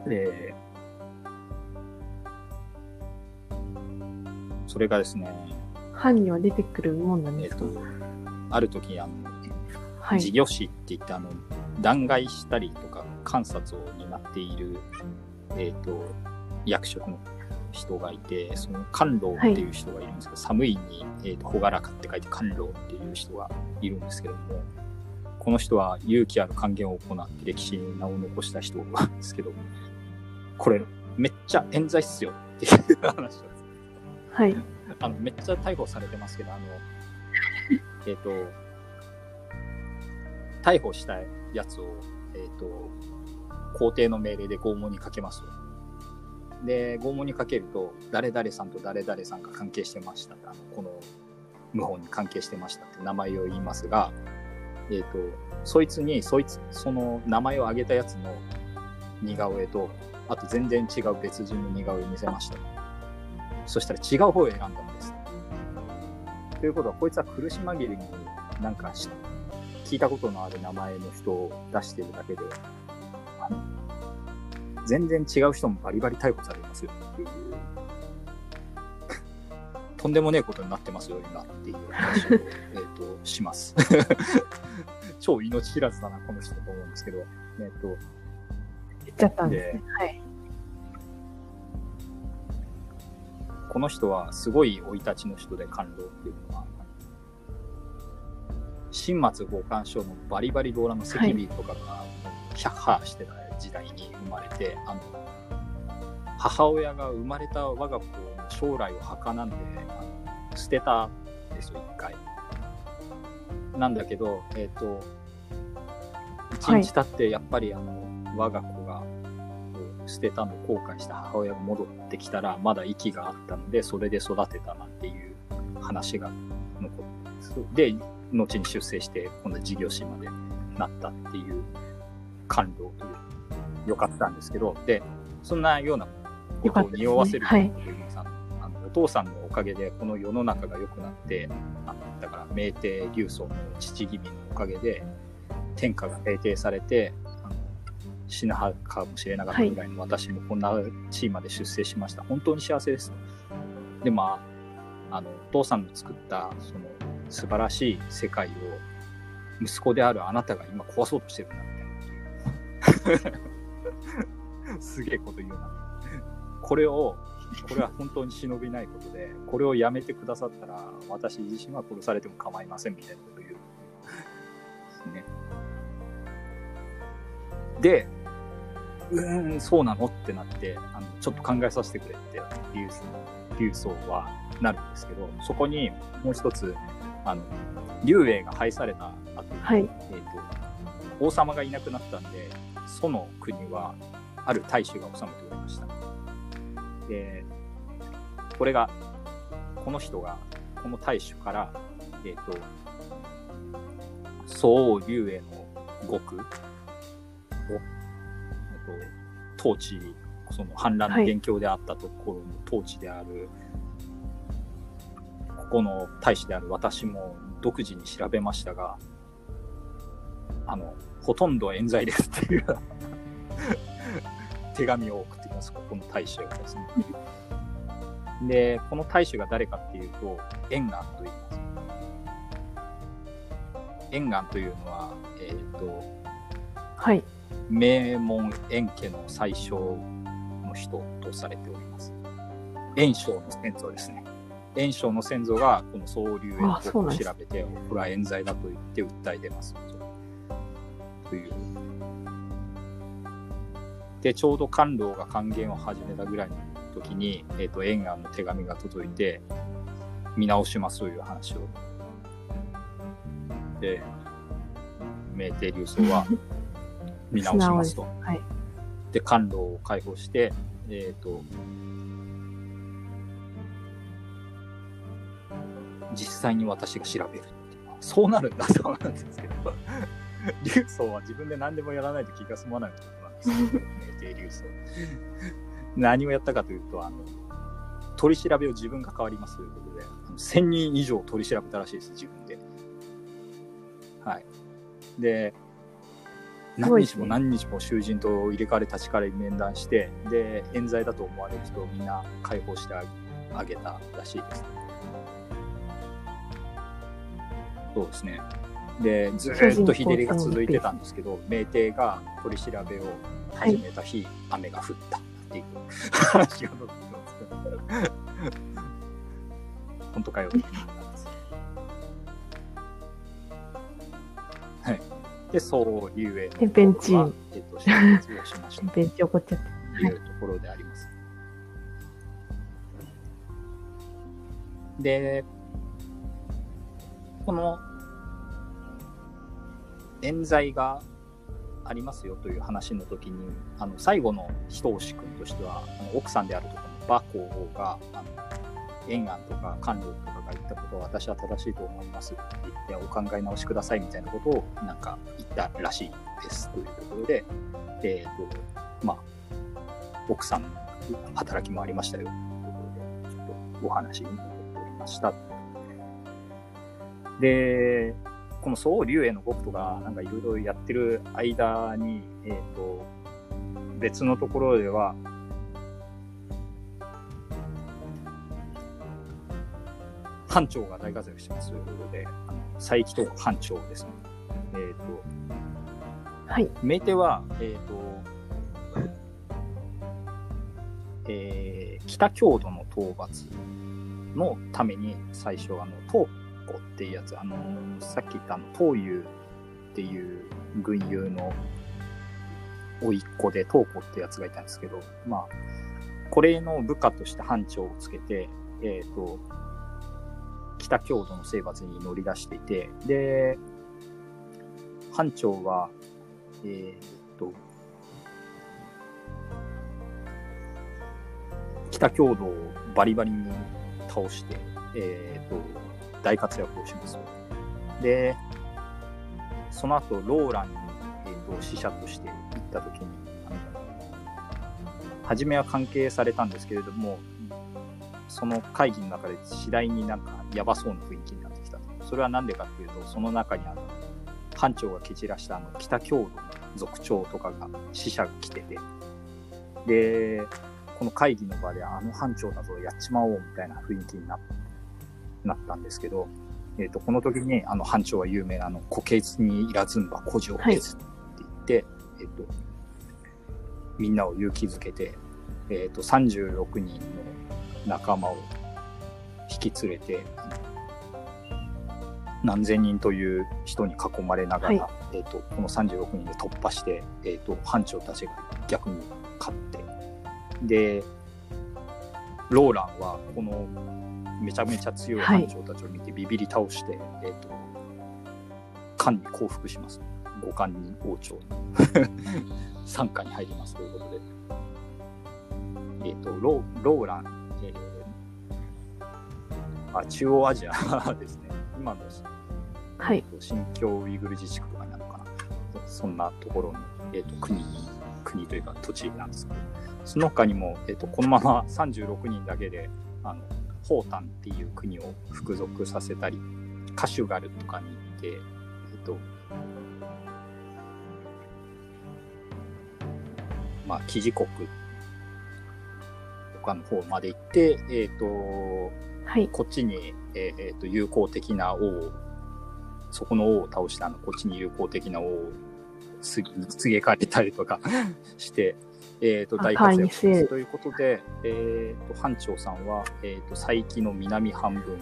えーそれがですね、犯人は出てくるもんなんですか、と、ある時あの、はい。事業士って言って、あの、弾劾したりとか観察を担っている、えっ、と、役職の人がいて、その官老っていう人がいるんですけど、寒いに、えーと、ほがらかって書いて官老っていう人がいるんですけども、この人は勇気ある還元を行って歴史に名を残した人なんですけど、これ、めっちゃ冤罪っすよっていう話なんです。はい。あの、めっちゃ逮捕されてますけど、あの、えっと、逮捕したやつを、えっ、と、皇帝の命令で拷問にかけますと。で、拷問にかけると、誰々さんと誰々さんが関係してましたあのこの謀反に関係してましたって名前を言いますが、えっ、と、そいつに、そいつ、その名前を挙げたやつの似顔絵と、あと全然違う別人の似顔絵を見せました。そしたら違う方を選んだんです。ということは、こいつは苦し紛れになんかし聞いたことのある名前の人を出してるだけで、全然違う人もバリバリ逮捕されますよっていう、とんでもねえことになってますよ、今っていう話を、えっと、します。超命知らずだな、この人と思うんですけど、えっ、と、言っちゃったんですね。はい。この人はすごい生い立ちの人で官老っていうのは、新末五官書のバリバリ動乱の赤尾とかがヒャッハーしてた時代に生まれて、あの母親が生まれた我が子の将来を儚んであの捨てたんですよ、一回。なんだけど、えっ、と、一はい。日経ってやっぱりあの我が子が捨てたのを後悔した母親が戻ってきたら、まだ息があったので、それで育てたなんていう話が残って、で、後に出世して、今度は事業士までなったっていう感動という、よかったんですけど、で、そんなようなことを匂わせるというさんあのお父さんのおかげでこの世の中が良くなって、あのだから明帝竜宗の父君のおかげで天下が平定されて、死ぬはかもしれなかったぐらいの私もこんな地位まで出世しました。本当に幸せです。で、まあ、あの、お父さんの作ったその素晴らしい世界を息子であるあなたが今壊そうとしてるんだみたいな。すげえこと言うな。これを、これは本当に忍びないことで、これをやめてくださったら、私自身は殺されても構いませんみたいなことを言う。ですね。で、うーん、そうなの？ってなって、あのちょっと考えさせてくれって、竜竜宗はなるんですけど、そこにもう一つ、あの、竜英が廃された後、はい。えー、と王様がいなくなったんで楚の国はある大衆が治めておりました。でこれがこの人がこの大衆からえっ、と宋王劉英の極を、えっと統治その反乱の元凶であったところの統治である、ここの大使である私も独自に調べましたがあの、ほとんど冤罪ですっていう 手紙を送ってきます、ここの大使がですね。で、この大使が誰かっていうと、円願と言います。円願というのは、えっ、と、はい。名門円家の最初の人とされております。円章の先祖ですね。円章の先祖がこの総流円あそうなんですを調べて、これは冤罪だと言って訴え出ます。という。で、ちょうど官僚が還元を始めたぐらいの時に、えっ、と、円願の手紙が届いて、見直しますという話を。で、明帝流宗は 見直しますと。はい。で、官僚を解放して、えっ、と、実際に私が調べるそうなるんだそうなんですけど、竜宗は自分で何でもやらないと気が済まないことなんですよ、明帝竜宗。何をやったかというと、あの、取り調べを自分が変わりますということで、あの1000人以上取り調べたらしいです、自分で。はい。で、何日も何日も囚人と入れ替わり立ち替わり面談して、で、冤罪だと思われる人をみんな解放してあげたらしいです。そうですね。で、ずーっと日照りが続いてたんですけど、明帝が取り調べを始めた日、雨が降ったっていう話が載ってます。本当かよはい。で、そういう絵天変地異はえっと、執筆をしましたベンチ怒っちゃって。というところであります。で、この冤罪がありますよという話の時に、あの最後の一押し君としては、あの奥さんであるところの馬皇后が、あの延安とか官僚とかが言ったことを私は正しいと思いますって言って、お考え直しくださいみたいなことをなんか言ったらしいですというところで、えっ、と、まあ、奥さんの働きもありましたよというところで、ちょっとお話に残っておりました。で、この総竜への極とか、なんかいろいろやってる間に、えっ、と、別のところでは、班長が大活躍してますということで、あの佐伯と班長ですね。えっ、と、はい。メテは、えっ、と、えー北郷土の討伐のために最初、あの、東湖っていうやつ、あの、さっき言ったあの、東遊っていう軍友の甥いっ子で東湖ってやつがいたんですけど、まあ、これの部下として班長をつけて、えっ、と、北郷土の征伐に乗り出していて、で、班長は、えーっと、北郷土をバリバリに倒して、えー、と大活躍をします。で、その後ローランに、えー、と使者として行った時に、初めは関係されたんですけれども、その会議の中で次第になんかやばそうな雰囲気になってきた。それは何でかっていうと、その中にあの班長が蹴散らしたあの北郷土の族長とかが死者が来てて、で、この会議の場であの班長だぞやっちまおうみたいな雰囲気になっなったんですけど、えっ、と、この時にあの班長は有名なあの、虎穴にいらずんば孤児を削って言って、えっ、と、みんなを勇気づけて、えっ、と、36人の仲間を引き連れて、何千人という人に囲まれながら、はえっ、と、この36人で突破して、えっ、と、班長たちが逆に勝って、で、ローランはこのめちゃめちゃ強いはい班長たちを見てビビり倒して、えっ、と、漢に降伏します。五冠に王朝に。参加に入りますということで。えっ、と、ローローラン、えーあ、中央アジア ですね。今の、はい。新疆ウイグル自治区とかになるのかな。そんなところの、えっ、と、国に、国というか土地なんですけど、その他にも、えっ、と、このまま36人だけで、あの、ホータンっていう国を服属させたり、カシュガルとかに行って、えっ、と、まあ、記事国とかの方まで行って、えっ、と、はい。こっちに、えーえーと友好的な王を、そこの王を倒したあの、こっちに友好的な王をす告げ替えたりとか して、えっ、と、あ大活躍し会員制ます。ということで、えっ、と、班長さんは、えっ、と、佐伯の南半分、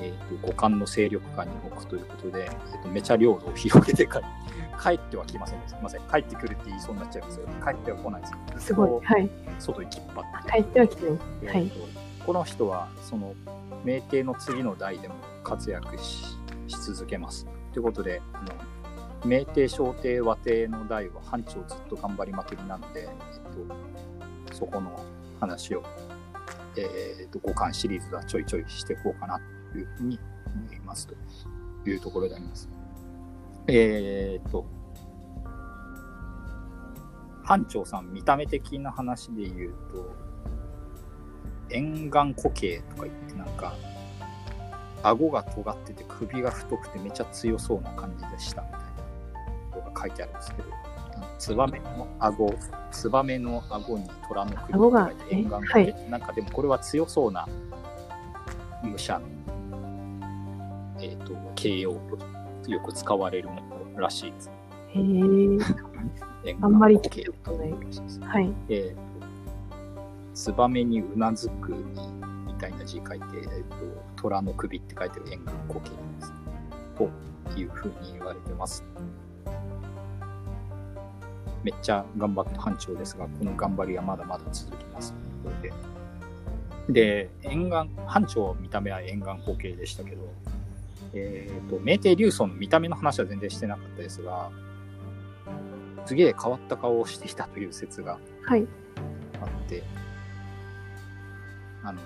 えっ、と、五冠の勢力下に置くということで、えっ、と、めちゃ領土を広げて帰 帰っては来ません。すみません。帰ってくるって言いそうになっちゃいますよ。帰っては来ないです。すごい。はい。外に引っ張って。帰っては来てる。はいえーとこの人はその名帝の次の代でも活躍しし続けます。ということであの名帝小帝和帝の代は班長ずっと頑張りまくりなので、えっと、そこの話を、えー、と五巻シリーズはちょいちょいしていこうかなというふうに思いますというところであります。えっ、と班長さん見た目的な話で言うと沿岸固形とか言ってなんか顎が尖ってて首が太くてめちゃ強そうな感じでした書いてあるんですけどツバメの顎ツバメの顎に虎の首顎がって書いて沿岸固え形、なんかでもこれは強そうな武者の、えー、と形容とよく使われるものらしいですへえ。あんまり聞いたことないはい。えーツバメにうなずくみたいな字書いて、えー、と虎の首って書いてる沿岸固形です。というふうに言われてます。めっちゃ頑張った班長ですが、この頑張りはまだまだ続きますので。で、沿岸、班長見た目は沿岸固形でしたけど、えっ、と、名帝竜尊の見た目の話は全然してなかったですが、すげえ変わった顔をしていたという説がはい。あって、あの、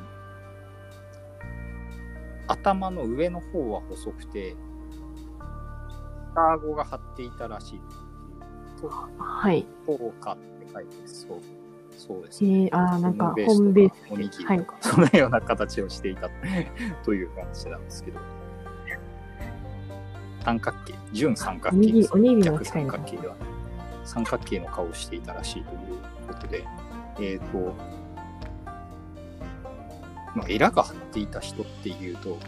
頭の上の方は細くて、下顎が張っていたらしい。はい。そうかって書いてそう。そうですえね。ー、あーなんか、ホホームベースおにぎりはいとか、そのような形をしていたという話なんですけど。三角形、純三角形です。おにぎりの逆三角形では三角形の顔をしていたらしいということで、えっ、と、まあ、エラが張っていた人っていうと、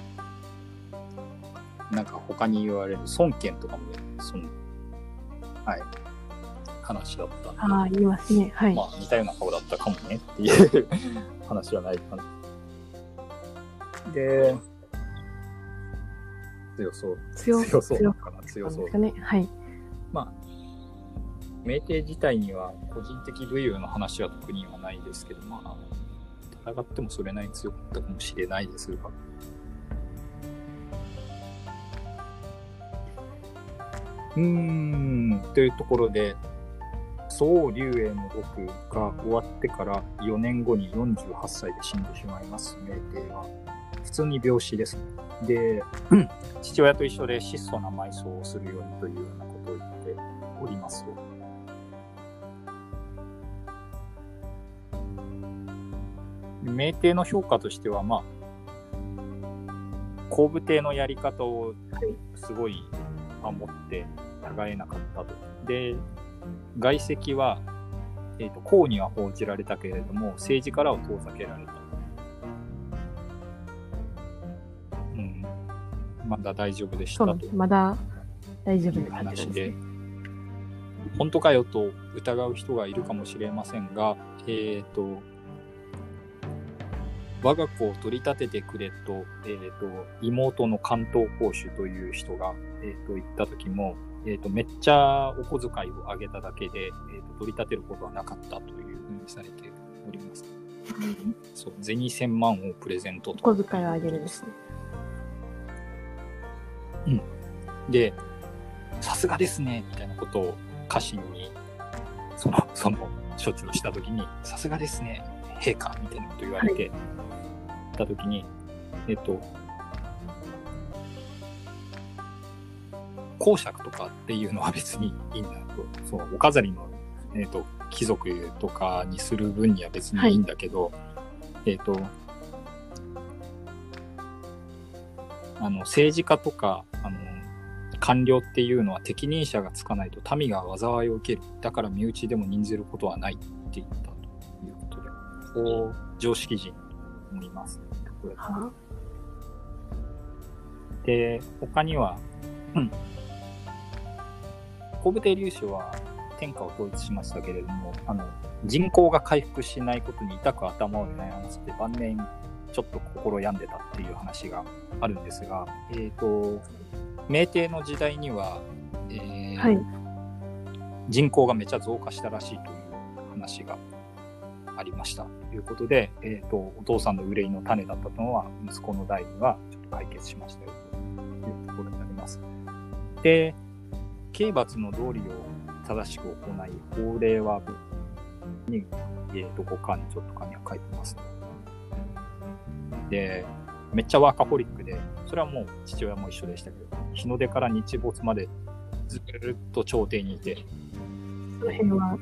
なんか他に言われる孫権とかも、その、はい、話だった。ああ、言いますね。はい。まあ、似たような顔だったかもねっていう話はないかな。で、強そう。強強そう強かな、強そうです。かね。はい。まあ、名帝自体には個人的武勇の話は特にはないですけど、まあ、戦ってもそれなりに強かったかもしれないですが。うーん、というところで、宋龍英の獄が終わってから4年後に48歳で死んでしまいます、明帝は。普通に病死です。で、父親と一緒で質素な埋葬をするようにというようなことを言っておりますと。明帝の評価としては、まあ、後部帝のやり方をすごい守って違えなかったと。で、外籍は、えーと、公には報じられたけれども、政治からは遠ざけられた。うん、まだ大丈夫でしたと。まだ大丈夫話で。本当かよと疑う人がいるかもしれませんが、えっ、ー、と、我が子を取り立ててくれと、えーと、妹の関東公主という人が、えーと、言った時も、えーと、めっちゃお小遣いをあげただけで、えー、と取り立てることはなかったというふうにされております。そう銭1000万をプレゼントと。小遣いをあげるんですね。うん。で、さすがですね、みたいなことを家臣に、その、その処置をしたときに、さすがですね、陛下、みたいなこと言われて、はいった時に、えっと、公爵とかっていうのは別にいいんだと。そう、お飾りの、えっと、貴族とかにする分には別にいいんだけど、はい、えっと、あの、政治家とか、あの、官僚っていうのは適任者がつかないと民が災いを受ける。だから身内でも任ずることはないって言ったということで、こう、常識人思います。で、他には、うん。後部帝粒子は天下を統一しましたけれども、あの、人口が回復しないことに痛く頭を悩ませて晩年ちょっと心病んでたっていう話があるんですが、えっ、ー、と、明帝の時代には、えーはい、人口がめちゃ増加したらしいという話がありましたということで、えっ、ー、と、お父さんの憂いの種だったのは、息子の代にはちょっと解決しましたよというところになります。で、刑罰の道理を正しく行い、法令はに、えー、どこかにちょっと紙は書いてます。で、めっちゃワーカホリックで、それはもう父親も一緒でしたけど、日の出から日没までずっと朝廷にいて、その辺は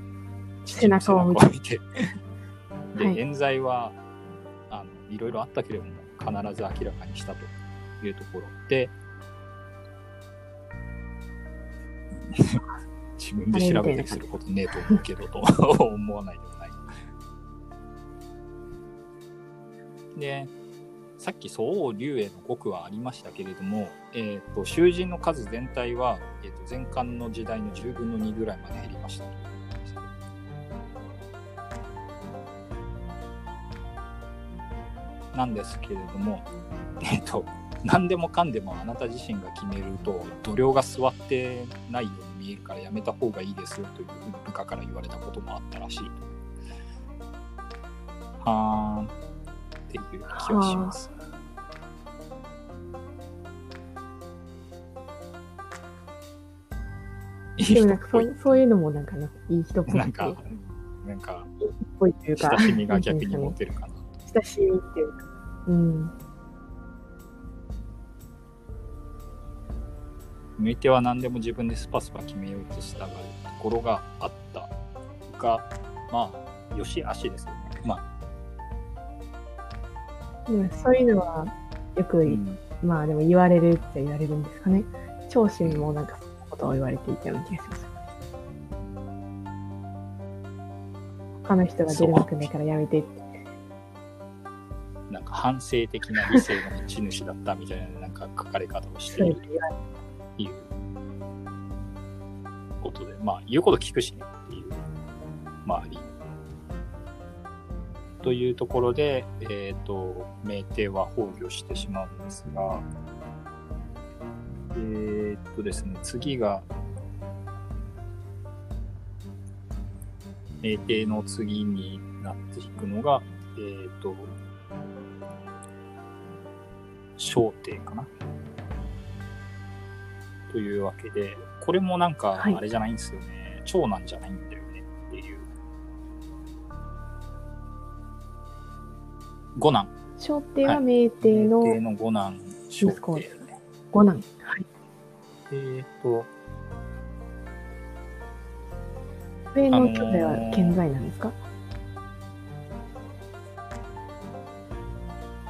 背中を見て、で、はい、冤罪はあのいろいろあったけれども必ず明らかにしたというところで自分で調べてすることねえと思うけどと思わないでもない。でさっき宋龍への獄はありましたけれども、えーと、囚人の数全体は、えーと、前漢の時代の10分の2ぐらいまで減りましたと。なんですけれども、えっ、と、何でもかんでもあなた自身が決めると度量が座ってないように見えるからやめた方がいいですよというふうに部下から言われたこともあったらしいと。はーんっていう気がします。でもなんかそうそういうのもなんかいい人っぽい。なんか、なんか、親しみが逆に持てるかな。親しみっていうか。うん。向いては何でも自分でスパスパ決めようとしたがるところがあったが、まあ、よしあしですよね。まあ。そういうのはよく、うん、まあでも言われるって言われるんですかね。長州もなんかそんなことを言われていたような気がします。他の人が出るわけないからやめてって。なんか反省的な理性の持ち主だったみたいななんか書かれ方をしているということで、まあ言うこと聞くしねっていう、周り。というところで、えっ、ー、と、名帝は崩御してしまうんですが、えー、っとですね、次が、名帝の次になっていくのが、えー、っと、小帝かな。というわけで、これもなんか、あれじゃないんですよね、はい、長男じゃないんだよねっていう。五男。は名の。の五男、五男。はい。え、っと。上の兄弟は健在なんですか、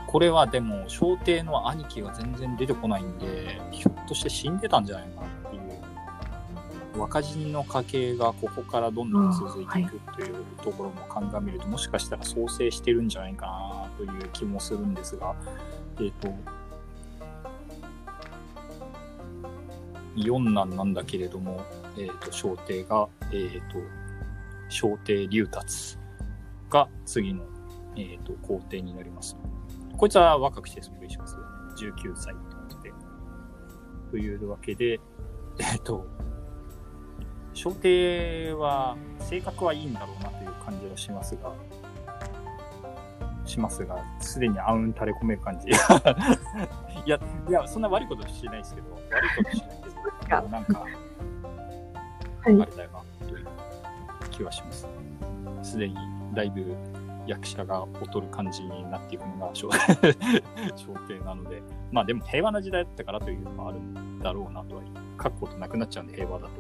これはでも、小帝の兄貴が全然出てこないんで、ひょとして死んでたんじゃないかなっていう。若死の家系がここからどんどん続いていくというところも鑑みると、もしかしたら創生してるんじゃないかなという気もするんですが、えっ、と、四男なんだけれども、えっ、と、小帝が、えっ、と、小帝龍達が次の、えっ、と、皇帝になります。こいつは若くして即位しますね。19歳。というわけで、えっ、と、小帝は性格はいいんだろうなという感じはしますが、しますが、すでに暗雲垂れ込める感じ。いや、いや、そんな悪いことしないですけど、悪いことしないですけど、なんか、はいあれだよな、という気はします。すでにだいぶ役者が劣る感じになっていくのが小小帝なので、まあでも平和な時代だったからというのもあるんだろうなとは、書くことなくなっちゃうんで平和だと。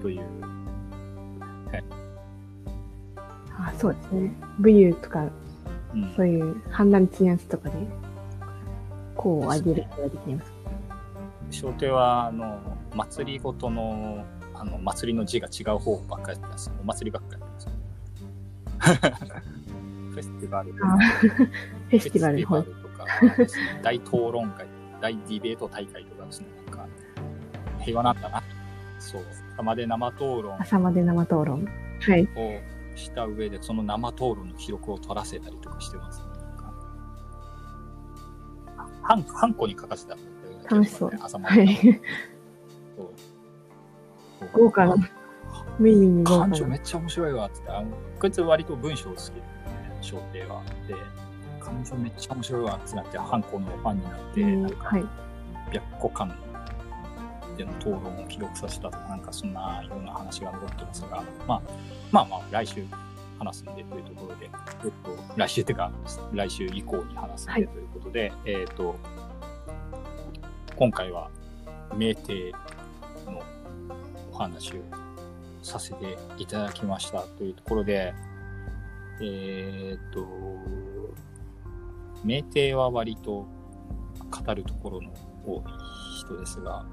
という、あそうですね。武勇とか、うん、そういう判断鎮圧とかで、こう上げることができます。小帝は、あの、祭りごとの、あの、祭りの字が違う方ばっかりやってます。お祭りばっかりやってます。フェスティバル。あ フェスティバルの方フェスティバルとか大討論会、大ディベート大会とかですね、なんか、平和なんだな。そう。生で生討論朝まで生討論。はい。をした上で、その生討論の記録を取らせたりとかしてます、ね。ハンハンコに書かせたりとか楽しそう朝までは豪華な、無意味に豪華な。感情めっちゃ面白いわっつって、あのこいつ割と文章好きで、ね、小帝は。で、感情めっちゃ面白いわってなって、ハンコのファンになって、うんなんか、はい。白虎間での討論を記録させたとか、なんかそんなような話が残ってますが、まあ、まあまあ、来週話すんでというところで、えっと、来週っていうか、来週以降に話すんはいでということで、えっと、今回は、名帝のお話をさせていただきましたというところで、えっと、名帝は割と語るところの多い人ですが、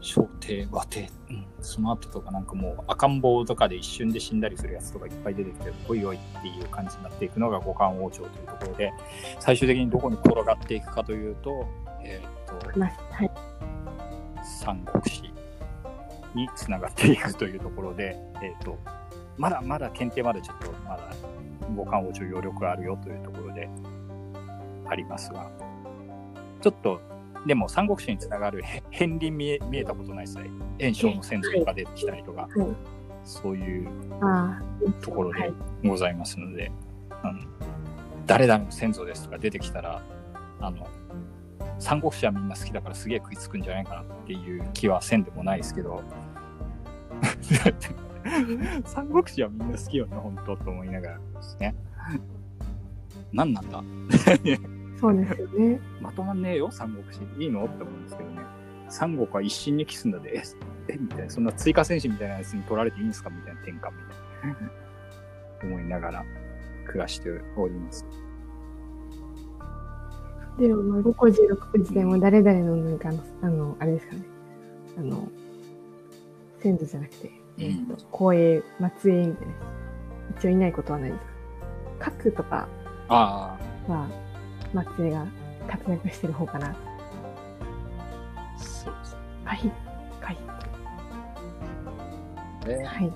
小帝、和帝、うん、その後とかなんかもう赤ん坊とかで一瞬で死んだりするやつとかいっぱい出てきて、おいおいっていう感じになっていくのが五冠王朝というところで、最終的にどこに転がっていくかというと、えーっと、まはい。三国志につながっていくというところで、えっ、と、まだまだ検定までちょっとまだ五冠王朝余力があるよというところでありますが、ちょっと、でも三国志につながるへ片鱗見え見えたことないですね。炎章の先祖が出てきたりとか、はい。そういうあところではいございますので、あの誰々の先祖ですとか出てきたら、あの、三国志はみんな好きだからすげえ食いつくんじゃないかなっていう気はせんでもないですけど、三国志はみんな好きよね、本当と思いながらですね。何なんだ？あ、そうですよね。まとまんねえよ、三国志。いいの？って思うんですけどね。三国は一心にキスんだで、え、えみたいな、そんな追加戦士みたいなやつに取られていいんですか？みたいな転換みたいな。思いながら暮らしております。でも、まあ、5個16個時代も誰々のなんかあの、あの、あれですかね。あの、先祖じゃなくて、えっ、と、光栄、末裔みたいな。一応いないことはないですか。核とかあは、末裔が活躍してる方かな。あ、そうです回避、回避。ね。はい。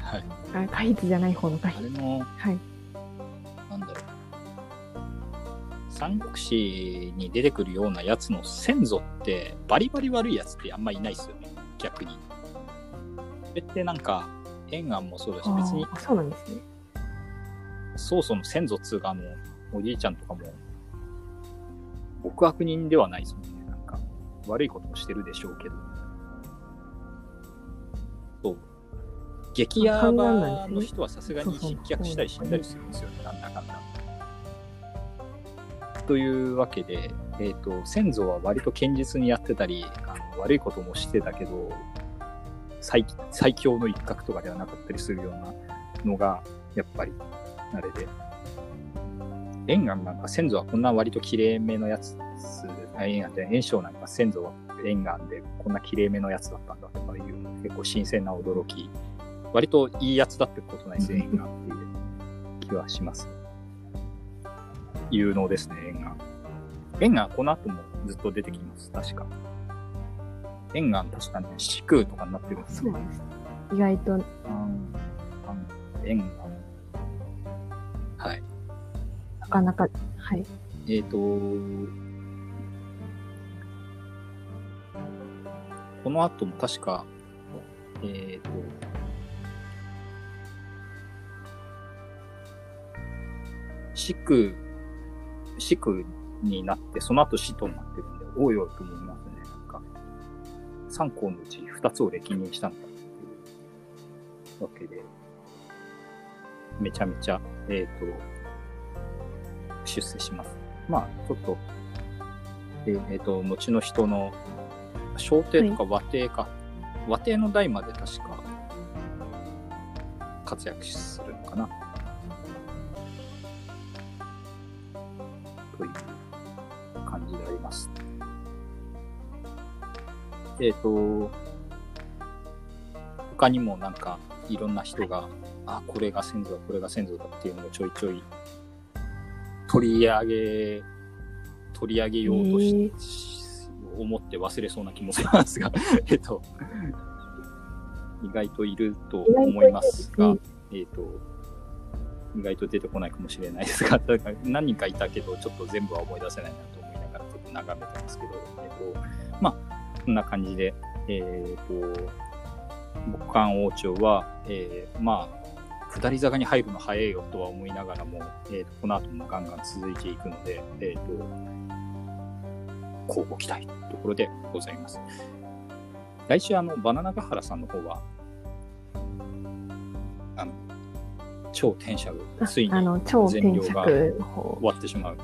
はい。あ、回避じゃない方の回避。あれの、はい。なんだろう。三国志に出てくるようなやつの先祖って、バリバリ悪いやつってあんまいないですよね。逆に。それってなんか、円安もそうだし、別にそうなんですね。曹操の先祖っつうか、あの、おじいちゃんとかも、極悪人ではないですもんね。なんか、悪いこともしてるでしょうけど。そう。激ヤバの人はさすがに失脚したり死んだりするんですよね、なんだかんだ。というわけで、えっ、ー、と、先祖は割と堅実にやってたり、あの悪いこともしてたけど、最最強の一角とかではなかったりするようなのが、やっぱり、あれで。円岩なんか先祖はこんな割と綺麗めのやつ、円岩で炎章なんか先祖は円岩でこんな綺麗めのやつだったんだとかいう結構新鮮な驚き。割といいやつだってことないです、円岩っていう気はします。有能ですね、円岩。円岩この後もずっと出てきます、確か。円岩確かね、四空とかになってるんですね。そうです。意外と。あの、円岩。はい。なかなか、はい。えっ、ー、と、この後も確か、えっ、ー、と、四空、四空になって、その後死となってるんで、おいおいと思いますね。なんか、三校のうち二つを歴任したんだっていうわけで、めちゃめちゃ、えっ、ー、と、出世します。まあ、ちょっと、えっ、ー、と、後の人の、小帝とか和帝か、はい、和帝の代まで確か、活躍するのかな。という感じであります。えっ、ー、と、他にもなんかいろんな人が、あ、これが先祖だ、これが先祖だっていうのをちょいちょい取り上げ、取り上げようとし、えー、思って忘れそうな気もしますが、えっと、意外といると思いますが、えっと、意外と出てこないかもしれないですが、何人かいたけど、ちょっっと全部は思い出せないなと思いながら、ちょっと眺めてますけど、えっと、まあ、こんな感じで、えっ、ー、と、牧漢王朝は、えー、まあ、下り坂に入るの早いよとは思いながらも、えー、とこの後もガンガン続いていくので、えっ、ー、と、交互期待というところでございます。来週、あの、バナナガハラさんの方は、あの、超転写部、ついに全量が終わってしまう。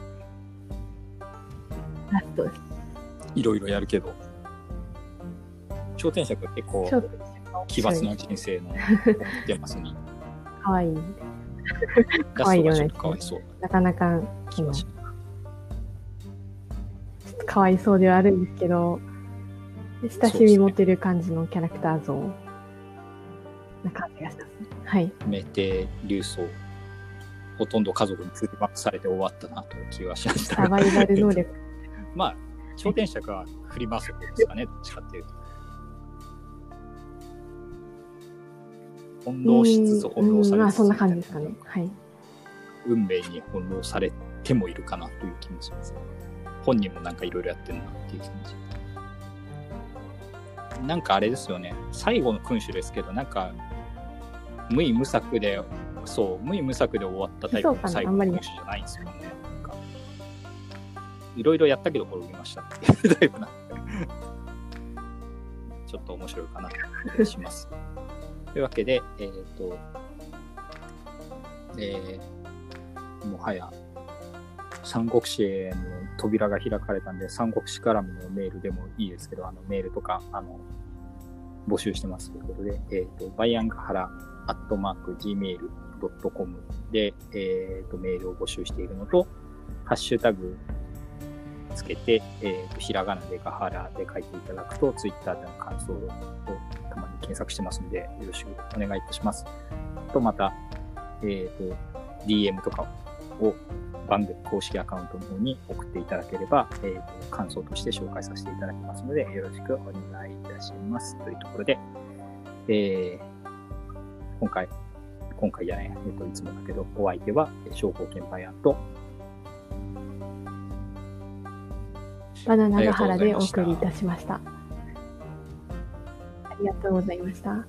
ラストです。いろいろやるけど、超転写部結構奇抜な人生の出ますに。かわいい。かわいいよね。かわいそう。なかなか、ちかわいそうではあるんですけど、親しみ持てる感じのキャラクター像な感じがします。はい。メテ流走。ほとんど家族に振り回されて終わったなという気はしました。サバイバル能力。まあ、頂点者が振り回すことですかね、どっちかっていうと。翻弄しつつ翻弄されつつ。な感じですかね。はい。運命に翻弄されてもいるかなという気もします。本人もなんかいろいろやってるなっていう感じ。なんかあれですよね。最後の君主ですけど、なんか無意無策で、そう、無意無策で終わったタイプの最後の選手じゃないんですよね。いろいろやったけど転びましたっていうタイプなんで。ちょっと面白いかなとします。というわけで、えっ、ー、と、えー、もはや、三国志への扉が開かれたんで、三国志からのメールでもいいですけど、あのメールとか、あの、募集してますということで、えっ、ー、と、バイアンガハラアットマーク gmail.com で、えーと、メールを募集しているのと、ハッシュタグつけて、えーと、ひらがなでガハラで書いていただくと、ツイッターでの感想をたまに検索してますので、よろしくお願いいたします。と、また、えっ、ー、と、DM とかを番組公式アカウントの方に送っていただければ、えーと、感想として紹介させていただきますので、よろしくお願いいたします。というところで、えー今回、今回じゃない、えっ、と、いつもだけど、お相手は、商工研パイアンと、バナナの原でお送りいたしました。ありがとうございました。